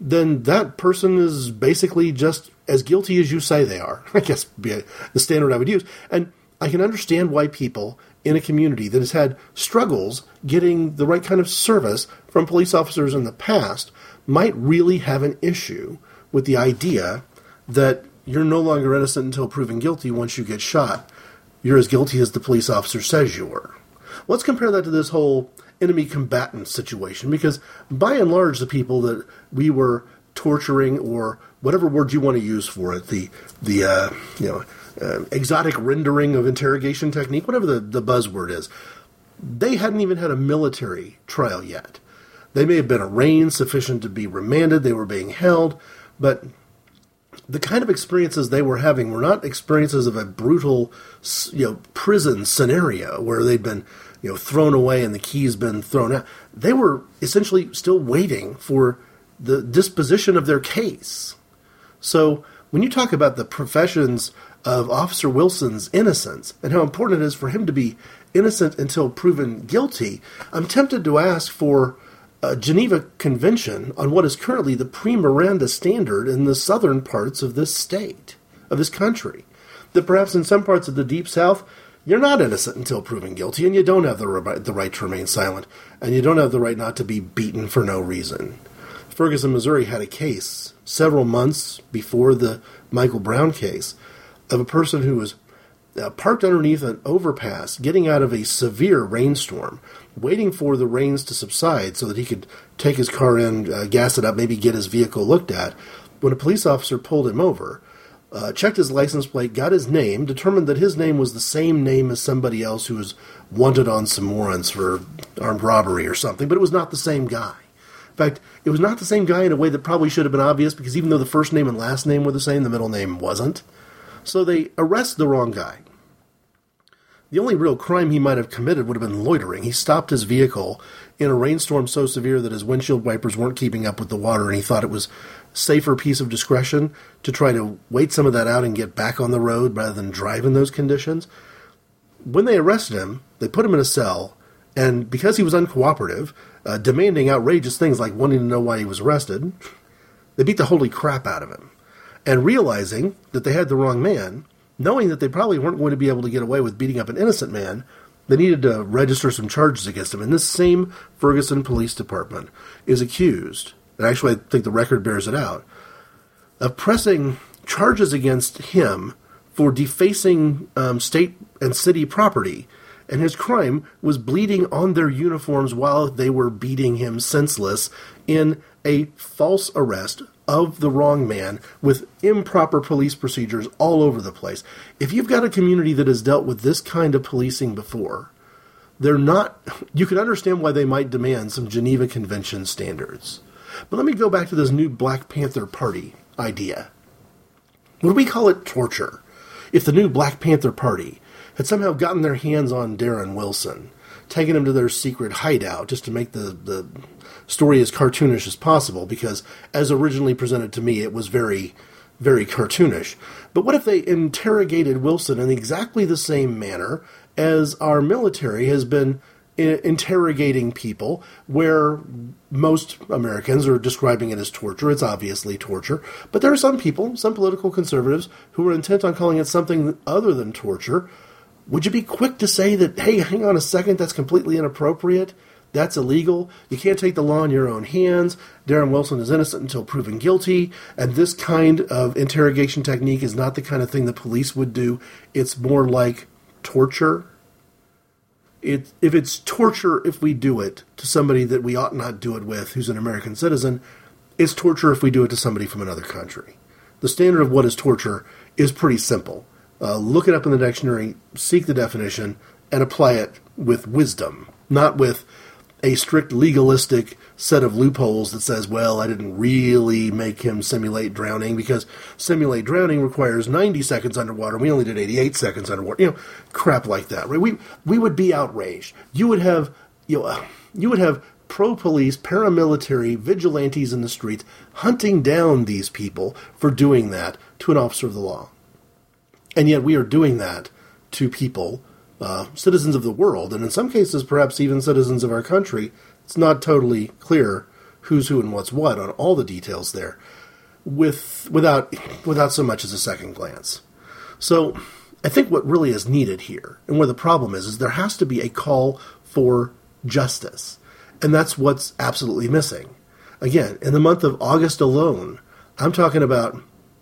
then that person is basically just as guilty as you say they are. I guess be the standard I would use. And I can understand why people in a community that has had struggles getting the right kind of service from police officers in the past might really have an issue with the idea that you're no longer innocent until proven guilty once you get shot. You're as guilty as the police officer says you were. Let's compare that to this whole enemy combatant situation because by and large the people that we were torturing or whatever word you want to use for it, the the uh, you know uh, exotic rendering of interrogation technique, whatever the, the buzzword is, they hadn't even had a military trial yet. They may have been arraigned sufficient to be remanded. They were being held, but the kind of experiences they were having were not experiences of a brutal, you know, prison scenario where they'd been, you know, thrown away and the keys been thrown out. They were essentially still waiting for the disposition of their case. So when you talk about the professions of Officer Wilson's innocence and how important it is for him to be innocent until proven guilty, I'm tempted to ask for a Geneva Convention on what is currently the pre Miranda standard in the southern parts of this state, of this country. That perhaps in some parts of the Deep South, you're not innocent until proven guilty, and you don't have the, the right to remain silent, and you don't have the right not to be beaten for no reason. Ferguson, Missouri had a case several months before the Michael Brown case of a person who was uh, parked underneath an overpass, getting out of a severe rainstorm, waiting for the rains to subside so that he could take his car in, uh, gas it up, maybe get his vehicle looked at. when a police officer pulled him over, uh, checked his license plate, got his name, determined that his name was the same name as somebody else who was wanted on some warrants for armed robbery or something, but it was not the same guy. Fact, it was not the same guy in a way that probably should have been obvious because even though the first name and last name were the same, the middle name wasn't. So they arrest the wrong guy. The only real crime he might have committed would have been loitering. He stopped his vehicle in a rainstorm so severe that his windshield wipers weren't keeping up with the water, and he thought it was safer piece of discretion to try to wait some of that out and get back on the road rather than drive in those conditions. When they arrested him, they put him in a cell, and because he was uncooperative, uh, demanding outrageous things like wanting to know why he was arrested, they beat the holy crap out of him. And realizing that they had the wrong man, knowing that they probably weren't going to be able to get away with beating up an innocent man, they needed to register some charges against him. And this same Ferguson Police Department is accused, and actually I think the record bears it out, of pressing charges against him for defacing um, state and city property. And his crime was bleeding on their uniforms while they were beating him senseless in a false arrest of the wrong man with improper police procedures all over the place. If you've got a community that has dealt with this kind of policing before, they're not, you can understand why they might demand some Geneva Convention standards. But let me go back to this new Black Panther Party idea. What do we call it? Torture. If the new Black Panther Party had somehow gotten their hands on Darren Wilson, taking him to their secret hideout just to make the, the story as cartoonish as possible because, as originally presented to me, it was very, very cartoonish. But what if they interrogated Wilson in exactly the same manner as our military has been interrogating people, where most Americans are describing it as torture. It's obviously torture. But there are some people, some political conservatives, who are intent on calling it something other than torture. Would you be quick to say that, hey, hang on a second, that's completely inappropriate? That's illegal. You can't take the law in your own hands. Darren Wilson is innocent until proven guilty. And this kind of interrogation technique is not the kind of thing the police would do. It's more like torture. It, if it's torture if we do it to somebody that we ought not do it with who's an American citizen, it's torture if we do it to somebody from another country. The standard of what is torture is pretty simple. Uh, look it up in the dictionary, seek the definition, and apply it with wisdom, not with a strict legalistic set of loopholes that says, well, I didn't really make him simulate drowning because simulate drowning requires 90 seconds underwater. We only did 88 seconds underwater. You know, crap like that, right? We we would be outraged. You would have you know, uh, you would have pro police, paramilitary, vigilantes in the streets hunting down these people for doing that to an officer of the law. And yet we are doing that to people uh, citizens of the world, and in some cases, perhaps even citizens of our country. It's not totally clear who's who and what's what on all the details there, with without without so much as a second glance. So, I think what really is needed here, and where the problem is, is there has to be a call for justice, and that's what's absolutely missing. Again, in the month of August alone, I'm talking about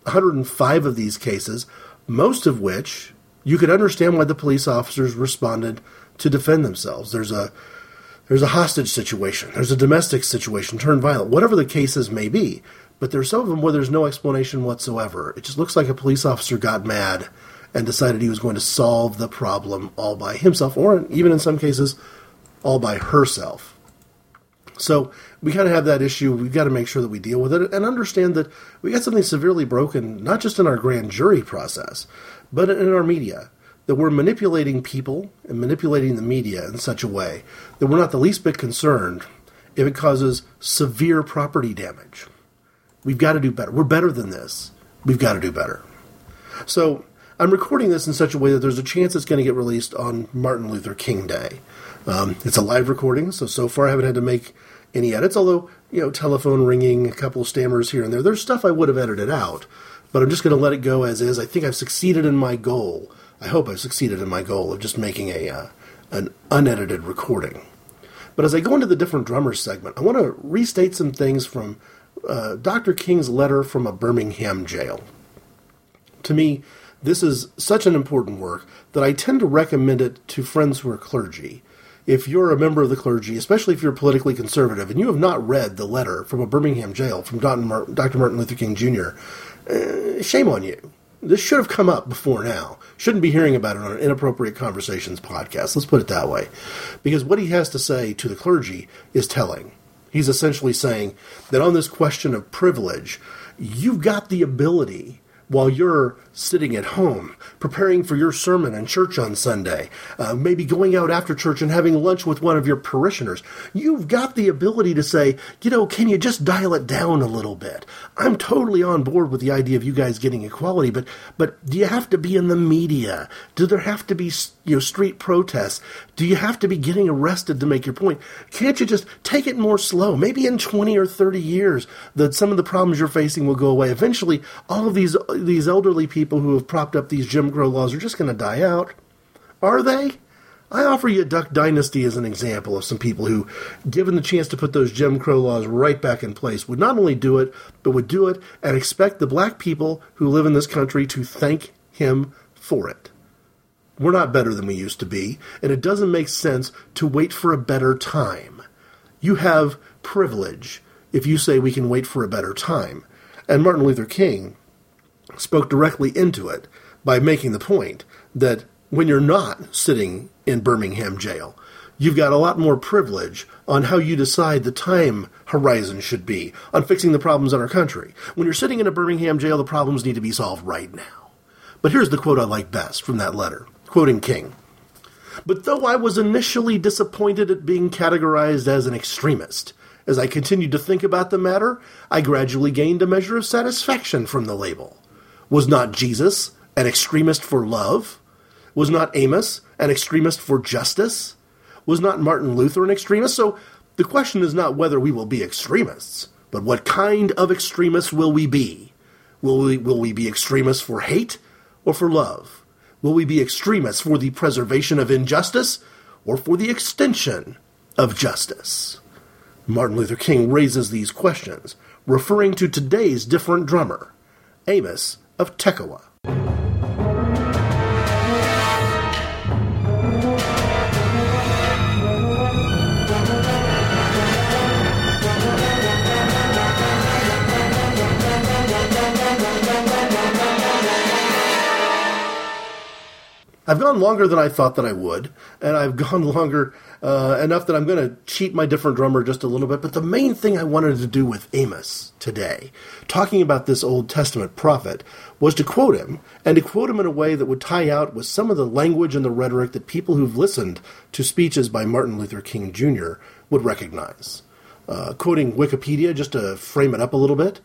105 of these cases, most of which you could understand why the police officers responded to defend themselves. There's a there's a hostage situation, there's a domestic situation turned violent, whatever the cases may be. But there's some of them where there's no explanation whatsoever. It just looks like a police officer got mad and decided he was going to solve the problem all by himself, or even in some cases, all by herself. So we kind of have that issue. We've got to make sure that we deal with it and understand that we got something severely broken, not just in our grand jury process, but in our media. That we're manipulating people and manipulating the media in such a way that we're not the least bit concerned if it causes severe property damage. We've got to do better. We're better than this. We've got to do better. So I'm recording this in such a way that there's a chance it's going to get released on Martin Luther King Day. Um, it's a live recording, so so far I haven't had to make any edits. Although you know, telephone ringing, a couple of stammers here and there. There's stuff I would have edited out, but I'm just going to let it go as is. I think I've succeeded in my goal. I hope I've succeeded in my goal of just making a uh, an unedited recording. But as I go into the different drummers segment, I want to restate some things from uh, Dr. King's letter from a Birmingham jail. To me, this is such an important work that I tend to recommend it to friends who are clergy if you're a member of the clergy, especially if you're politically conservative, and you have not read the letter from a Birmingham jail from Dr. Martin Luther King Jr., uh, shame on you. This should have come up before now. Shouldn't be hearing about it on an Inappropriate Conversations podcast. Let's put it that way. Because what he has to say to the clergy is telling. He's essentially saying that on this question of privilege, you've got the ability while you're sitting at home, preparing for your sermon in church on Sunday, uh, maybe going out after church and having lunch with one of your parishioners, you've got the ability to say, you know, can you just dial it down a little bit? I'm totally on board with the idea of you guys getting equality, but but do you have to be in the media? Do there have to be you know street protests? Do you have to be getting arrested to make your point? Can't you just take it more slow? Maybe in 20 or 30 years, that some of the problems you're facing will go away. Eventually, all of these these elderly people people who have propped up these Jim Crow laws are just going to die out. Are they? I offer you Duck Dynasty as an example of some people who, given the chance to put those Jim Crow laws right back in place, would not only do it, but would do it and expect the black people who live in this country to thank him for it. We're not better than we used to be, and it doesn't make sense to wait for a better time. You have privilege if you say we can wait for a better time. And Martin Luther King spoke directly into it by making the point that when you're not sitting in Birmingham jail, you've got a lot more privilege on how you decide the time horizon should be on fixing the problems in our country. When you're sitting in a Birmingham jail, the problems need to be solved right now. But here's the quote I like best from that letter, quoting King. But though I was initially disappointed at being categorized as an extremist, as I continued to think about the matter, I gradually gained a measure of satisfaction from the label. Was not Jesus an extremist for love? Was not Amos an extremist for justice? Was not Martin Luther an extremist? So the question is not whether we will be extremists, but what kind of extremists will we be? Will we, will we be extremists for hate or for love? Will we be extremists for the preservation of injustice or for the extension of justice? Martin Luther King raises these questions, referring to today's different drummer, Amos of Tekoa. I've gone longer than I thought that I would, and I've gone longer uh, enough that I'm going to cheat my different drummer just a little bit. But the main thing I wanted to do with Amos today, talking about this Old Testament prophet, was to quote him, and to quote him in a way that would tie out with some of the language and the rhetoric that people who've listened to speeches by Martin Luther King Jr. would recognize. Uh, quoting Wikipedia, just to frame it up a little bit,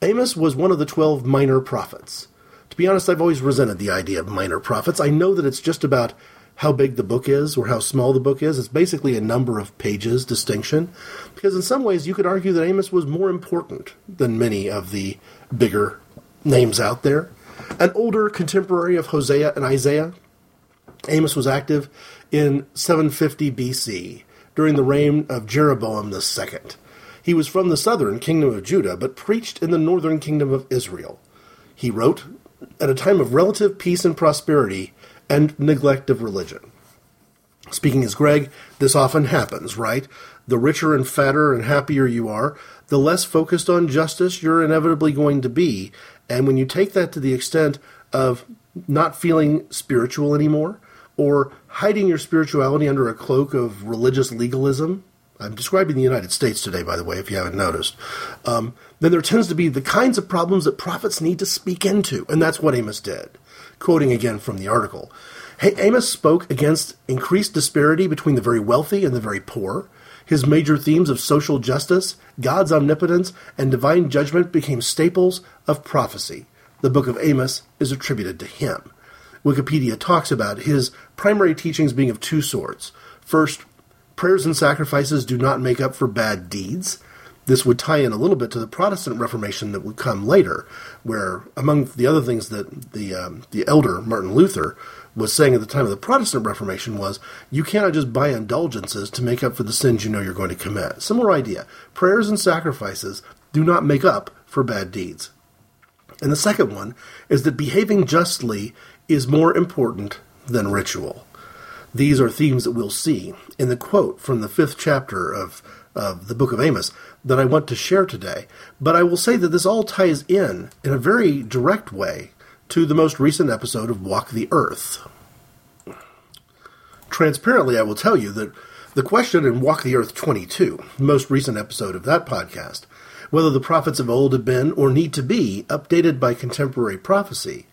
Amos was one of the twelve minor prophets. To be honest, I've always resented the idea of minor prophets. I know that it's just about how big the book is or how small the book is. It's basically a number of pages distinction. Because in some ways, you could argue that Amos was more important than many of the bigger names out there. An older contemporary of Hosea and Isaiah, Amos was active in 750 BC during the reign of Jeroboam II. He was from the southern kingdom of Judah, but preached in the northern kingdom of Israel. He wrote at a time of relative peace and prosperity and neglect of religion. Speaking as Greg, this often happens, right? The richer and fatter and happier you are, the less focused on justice you're inevitably going to be. And when you take that to the extent of not feeling spiritual anymore, or hiding your spirituality under a cloak of religious legalism, I'm describing the United States today, by the way, if you haven't noticed, um, then there tends to be the kinds of problems that prophets need to speak into. And that's what Amos did. Quoting again from the article Amos spoke against increased disparity between the very wealthy and the very poor. His major themes of social justice, God's omnipotence, and divine judgment became staples of prophecy. The book of Amos is attributed to him. Wikipedia talks about his primary teachings being of two sorts. First, prayers and sacrifices do not make up for bad deeds. This would tie in a little bit to the Protestant Reformation that would come later, where, among the other things that the um, the elder Martin Luther was saying at the time of the Protestant Reformation was, you cannot just buy indulgences to make up for the sins you know you're going to commit. Similar idea. Prayers and sacrifices do not make up for bad deeds. And the second one is that behaving justly is more important than ritual. These are themes that we'll see in the quote from the fifth chapter of, of the book of Amos that I want to share today. But I will say that this all ties in, in a very direct way, to the most recent episode of Walk the Earth. Transparently, I will tell you that the question in Walk the Earth 22, the most recent episode of that podcast, whether the prophets of old have been or need to be updated by contemporary prophecy,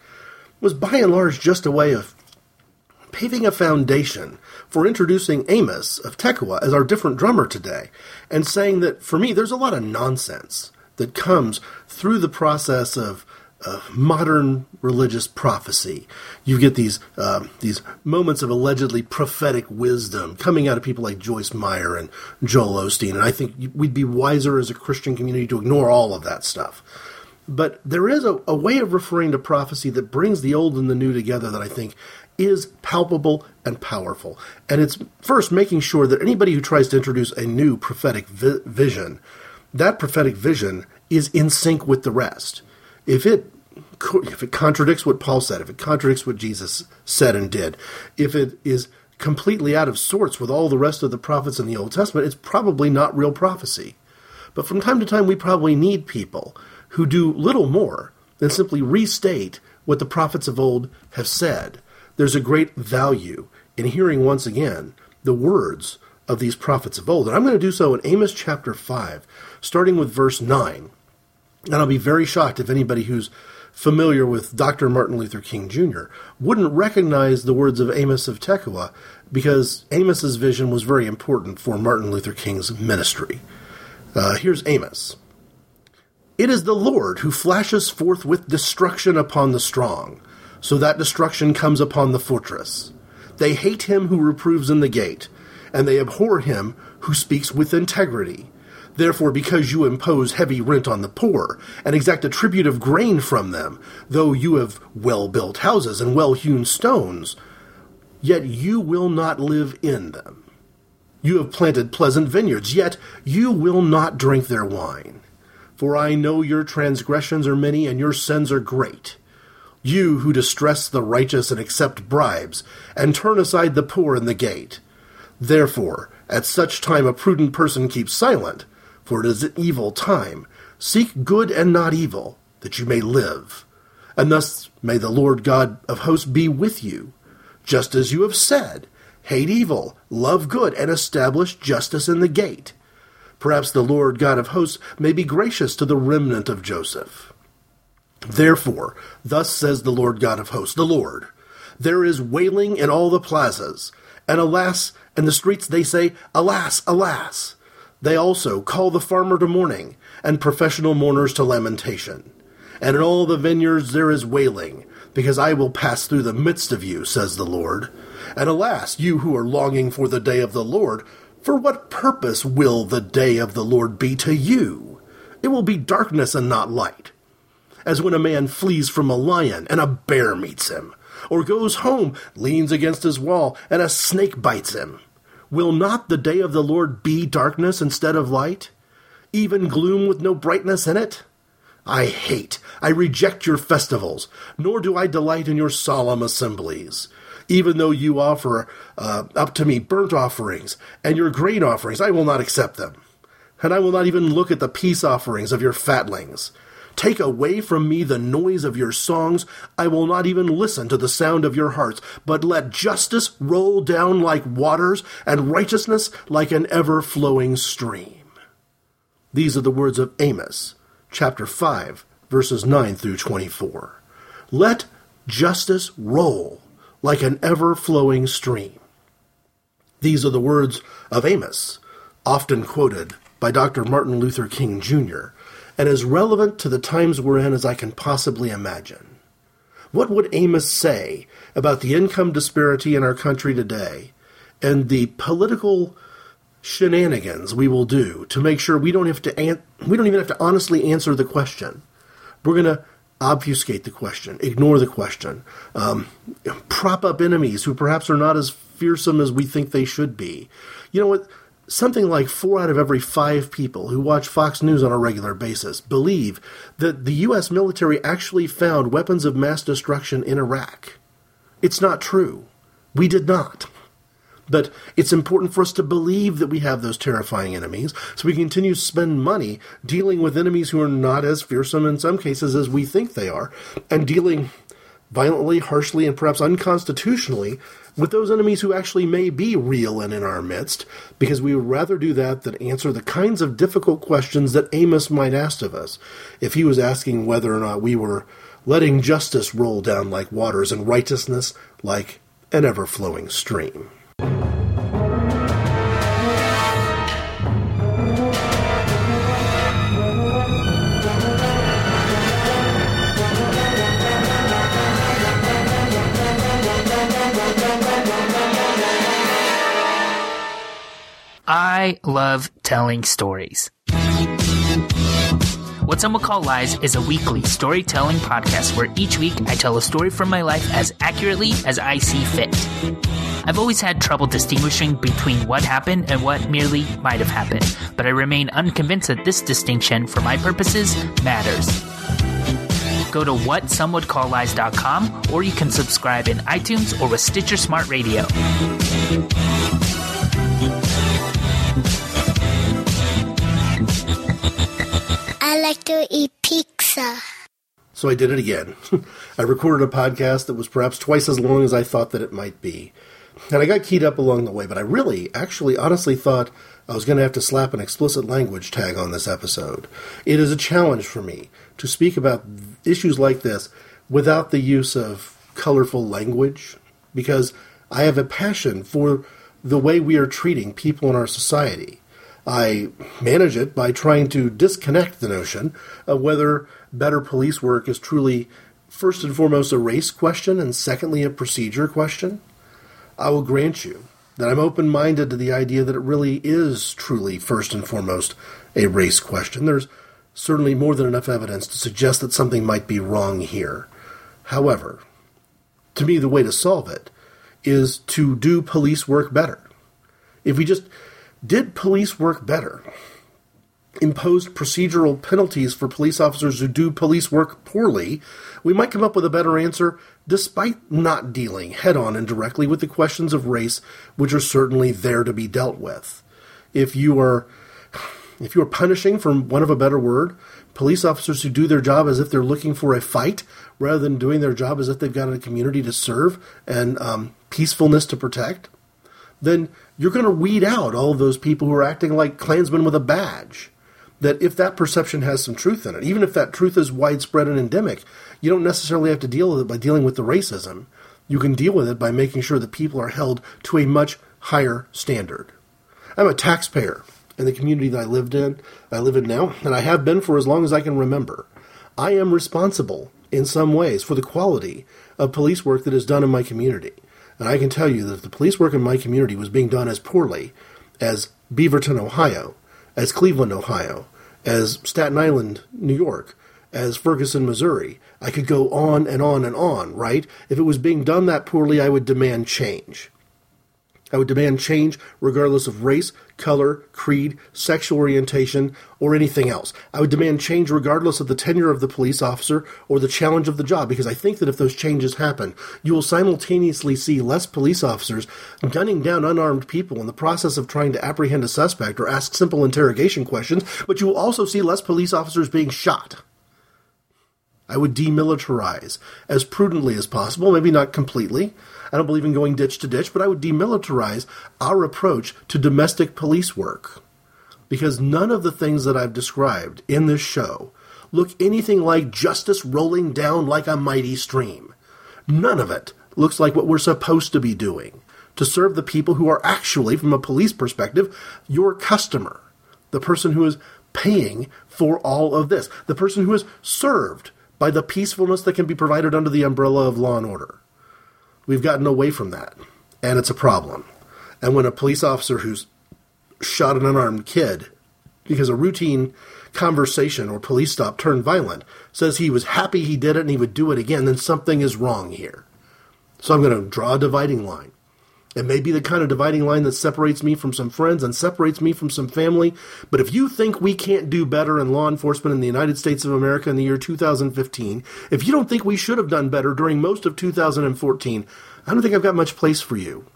was by and large just a way of paving a foundation for introducing Amos of Tekoa as our different drummer today, and saying that for me, there's a lot of nonsense that comes through the process of modern religious prophecy. You get these uh, these moments of allegedly prophetic wisdom coming out of people like Joyce Meyer and Joel Osteen, and I think we'd be wiser as a Christian community to ignore all of that stuff. But there is a, a way of referring to prophecy that brings the old and the new together that I think is palpable and powerful. And it's first making sure that anybody who tries to introduce a new prophetic vi- vision, that prophetic vision is in sync with the rest. If it if it contradicts what Paul said, if it contradicts what Jesus said and did, if it is completely out of sorts with all the rest of the prophets in the Old Testament, it's probably not real prophecy. But from time to time, we probably need people who do little more than simply restate what the prophets of old have said there's a great value in hearing once again the words of these prophets of old. And I'm going to do so in Amos chapter 5, starting with verse 9. And I'll be very shocked if anybody who's familiar with Dr. Martin Luther King Jr. wouldn't recognize the words of Amos of Tekoa because Amos's vision was very important for Martin Luther King's ministry. Uh, here's Amos. It is the Lord who flashes forth with destruction upon the strong so that destruction comes upon the fortress. They hate him who reproves in the gate, and they abhor him who speaks with integrity. Therefore, because you impose heavy rent on the poor, and exact a tribute of grain from them, though you have well built houses and well hewn stones, yet you will not live in them. You have planted pleasant vineyards, yet you will not drink their wine. For I know your transgressions are many, and your sins are great. You who distress the righteous and accept bribes, and turn aside the poor in the gate. Therefore, at such time a prudent person keeps silent, for it is an evil time. Seek good and not evil, that you may live. And thus may the Lord God of hosts be with you, just as you have said. Hate evil, love good, and establish justice in the gate. Perhaps the Lord God of hosts may be gracious to the remnant of Joseph. Therefore, thus says the Lord God of hosts, the Lord, there is wailing in all the plazas, and alas, in the streets they say, Alas, alas. They also call the farmer to mourning, and professional mourners to lamentation. And in all the vineyards there is wailing, because I will pass through the midst of you, says the Lord. And alas, you who are longing for the day of the Lord, for what purpose will the day of the Lord be to you? It will be darkness and not light as when a man flees from a lion and a bear meets him, or goes home, leans against his wall, and a snake bites him. Will not the day of the Lord be darkness instead of light, even gloom with no brightness in it? I hate, I reject your festivals, nor do I delight in your solemn assemblies. Even though you offer uh, up to me burnt offerings and your grain offerings, I will not accept them. And I will not even look at the peace offerings of your fatlings. Take away from me the noise of your songs. I will not even listen to the sound of your hearts, but let justice roll down like waters and righteousness like an ever flowing stream. These are the words of Amos, chapter 5, verses 9 through 24. Let justice roll like an ever flowing stream. These are the words of Amos, often quoted by Dr. Martin Luther King Jr and as relevant to the times we're in as I can possibly imagine. What would Amos say about the income disparity in our country today and the political shenanigans we will do to make sure we don't have to an- we don't even have to honestly answer the question. We're going to obfuscate the question, ignore the question, um, prop up enemies who perhaps are not as fearsome as we think they should be. You know what? Something like four out of every five people who watch Fox News on a regular basis believe that the U.S. military actually found weapons of mass destruction in Iraq. It's not true. We did not. But it's important for us to believe that we have those terrifying enemies, so we continue to spend money dealing with enemies who are not as fearsome in some cases as we think they are, and dealing violently, harshly, and perhaps unconstitutionally with those enemies who actually may be real and in our midst, because we would rather do that than answer the kinds of difficult questions that Amos might ask of us if he was asking whether or not we were letting justice roll down like waters and righteousness like an ever flowing stream. I love telling stories. What Some Would Call Lies is a weekly storytelling podcast where each week I tell a story from my life as accurately as I see fit. I've always had trouble distinguishing between what happened and what merely might have happened, but I remain unconvinced that this distinction, for my purposes, matters. Go to whatsomewouldcalllies.com or you can subscribe in iTunes or with Stitcher Smart Radio. I like to eat pizza. So I did it again. I recorded a podcast that was perhaps twice as long as I thought that it might be. And I got keyed up along the way, but I really, actually, honestly thought I was going to have to slap an explicit language tag on this episode. It is a challenge for me to speak about issues like this without the use of colorful language because I have a passion for the way we are treating people in our society. I manage it by trying to disconnect the notion of whether better police work is truly, first and foremost, a race question and secondly, a procedure question. I will grant you that I'm open minded to the idea that it really is truly, first and foremost, a race question. There's certainly more than enough evidence to suggest that something might be wrong here. However, to me, the way to solve it is to do police work better. If we just did police work better? Imposed procedural penalties for police officers who do police work poorly, we might come up with a better answer despite not dealing head on and directly with the questions of race, which are certainly there to be dealt with. If you are if you are punishing, for want of a better word, police officers who do their job as if they're looking for a fight rather than doing their job as if they've got a community to serve and um, peacefulness to protect, then you're going to weed out all those people who are acting like Klansmen with a badge. That if that perception has some truth in it, even if that truth is widespread and endemic, you don't necessarily have to deal with it by dealing with the racism. You can deal with it by making sure that people are held to a much higher standard. I'm a taxpayer in the community that I lived in, I live in now, and I have been for as long as I can remember. I am responsible in some ways for the quality of police work that is done in my community. And I can tell you that if the police work in my community was being done as poorly as Beavercreek, Ohio, as Cleveland, Ohio, as Staten Island, New York, as Ferguson, Missouri, I could go on and on and on, right? If it was being done that poorly, I would demand change. I would demand change regardless of race, color, creed, sexual orientation, or anything else. I would demand change regardless of the tenure of the police officer or the challenge of the job because I think that if those changes happen, you will simultaneously see less police officers gunning down unarmed people in the process of trying to apprehend a suspect or ask simple interrogation questions, but you will also see less police officers being shot. I would demilitarize as prudently as possible, maybe not completely. I don't believe in going ditch to ditch, but I would demilitarize our approach to domestic police work. Because none of the things that I've described in this show look anything like justice rolling down like a mighty stream. None of it looks like what we're supposed to be doing to serve the people who are actually, from a police perspective, your customer. The person who is paying for all of this. The person who is served by the peacefulness that can be provided under the umbrella of law and order. We've gotten away from that, and it's a problem. And when a police officer who's shot an unarmed kid because a routine conversation or police stop turned violent says he was happy he did it and he would do it again, then something is wrong here. So I'm going to draw a dividing line. It may be the kind of dividing line that separates me from some friends and separates me from some family. But if you think we can't do better in law enforcement in the United States of America in the year 2015, if you don't think we should have done better during most of 2014, I don't think I've got much place for you.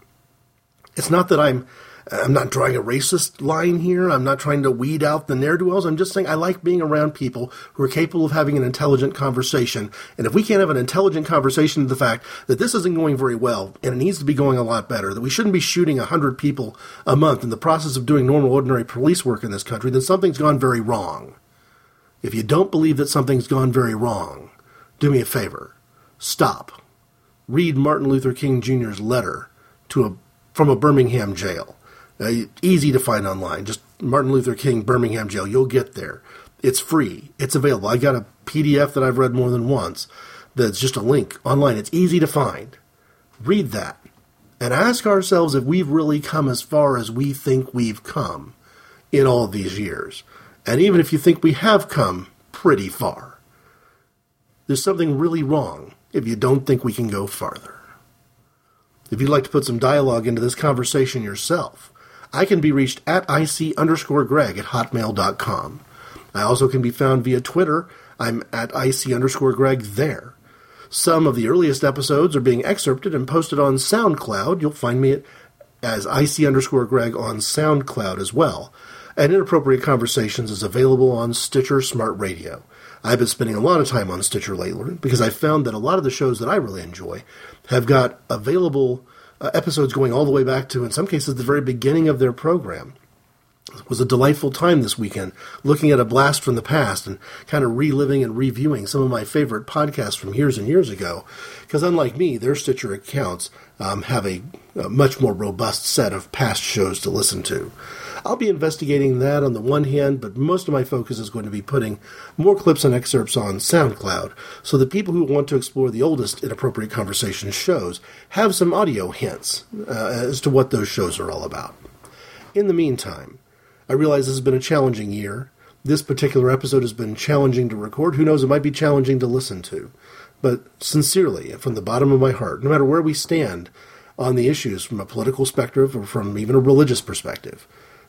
It's not that I'm I'm not drawing a racist line here. I'm not trying to weed out the ne'er do wells. I'm just saying I like being around people who are capable of having an intelligent conversation. And if we can't have an intelligent conversation to the fact that this isn't going very well and it needs to be going a lot better, that we shouldn't be shooting 100 people a month in the process of doing normal, ordinary police work in this country, then something's gone very wrong. If you don't believe that something's gone very wrong, do me a favor. Stop. Read Martin Luther King Jr.'s letter to a, from a Birmingham jail uh, easy to find online. Just Martin Luther King Birmingham Jail. You'll get there. It's free. It's available. I got a PDF that I've read more than once. That's just a link online. It's easy to find. Read that and ask ourselves if we've really come as far as we think we've come in all these years. And even if you think we have come pretty far, there's something really wrong if you don't think we can go farther. If you'd like to put some dialogue into this conversation yourself, I can be reached at IC underscore Greg at hotmail.com. I also can be found via Twitter. I'm at IC underscore Greg there. Some of the earliest episodes are being excerpted and posted on SoundCloud. You'll find me at, as IC underscore Greg on SoundCloud as well. And Inappropriate Conversations is available on Stitcher Smart Radio. I've been spending a lot of time on Stitcher lately because I found that a lot of the shows that I really enjoy have got available uh, episodes going all the way back to, in some cases, the very beginning of their program. It was a delightful time this weekend looking at a blast from the past and kind of reliving and reviewing some of my favorite podcasts from years and years ago. Because unlike me, their Stitcher accounts um, have a, a much more robust set of past shows to listen to. I'll be investigating that on the one hand, but most of my focus is going to be putting more clips and excerpts on SoundCloud so that people who want to explore the oldest Inappropriate Conversation shows have some audio hints uh, as to what those shows are all about. In the meantime, I realize this has been a challenging year. This particular episode has been challenging to record. Who knows, it might be challenging to listen to. But sincerely, from the bottom of my heart, no matter where we stand on the issues from a political perspective or from even a religious perspective,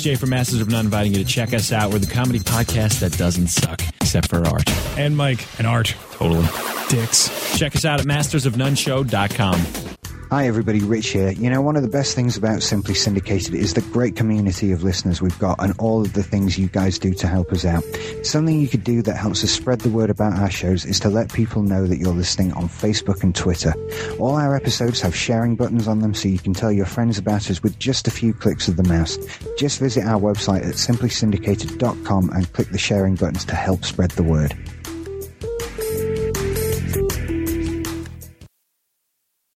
HJ from Masters of None inviting you to check us out. We're the comedy podcast that doesn't suck, except for art. And Mike. And art. Totally. Dicks. Check us out at mastersofnoneshow.com. Hi, everybody. Rich here. You know, one of the best things about Simply Syndicated is the great community of listeners we've got and all of the things you guys do to help us out. Something you could do that helps us spread the word about our shows is to let people know that you're listening on Facebook and Twitter. All our episodes have sharing buttons on them so you can tell your friends about us with just a few clicks of the mouse. Just visit our website at simplysyndicated.com and click the sharing buttons to help spread the word.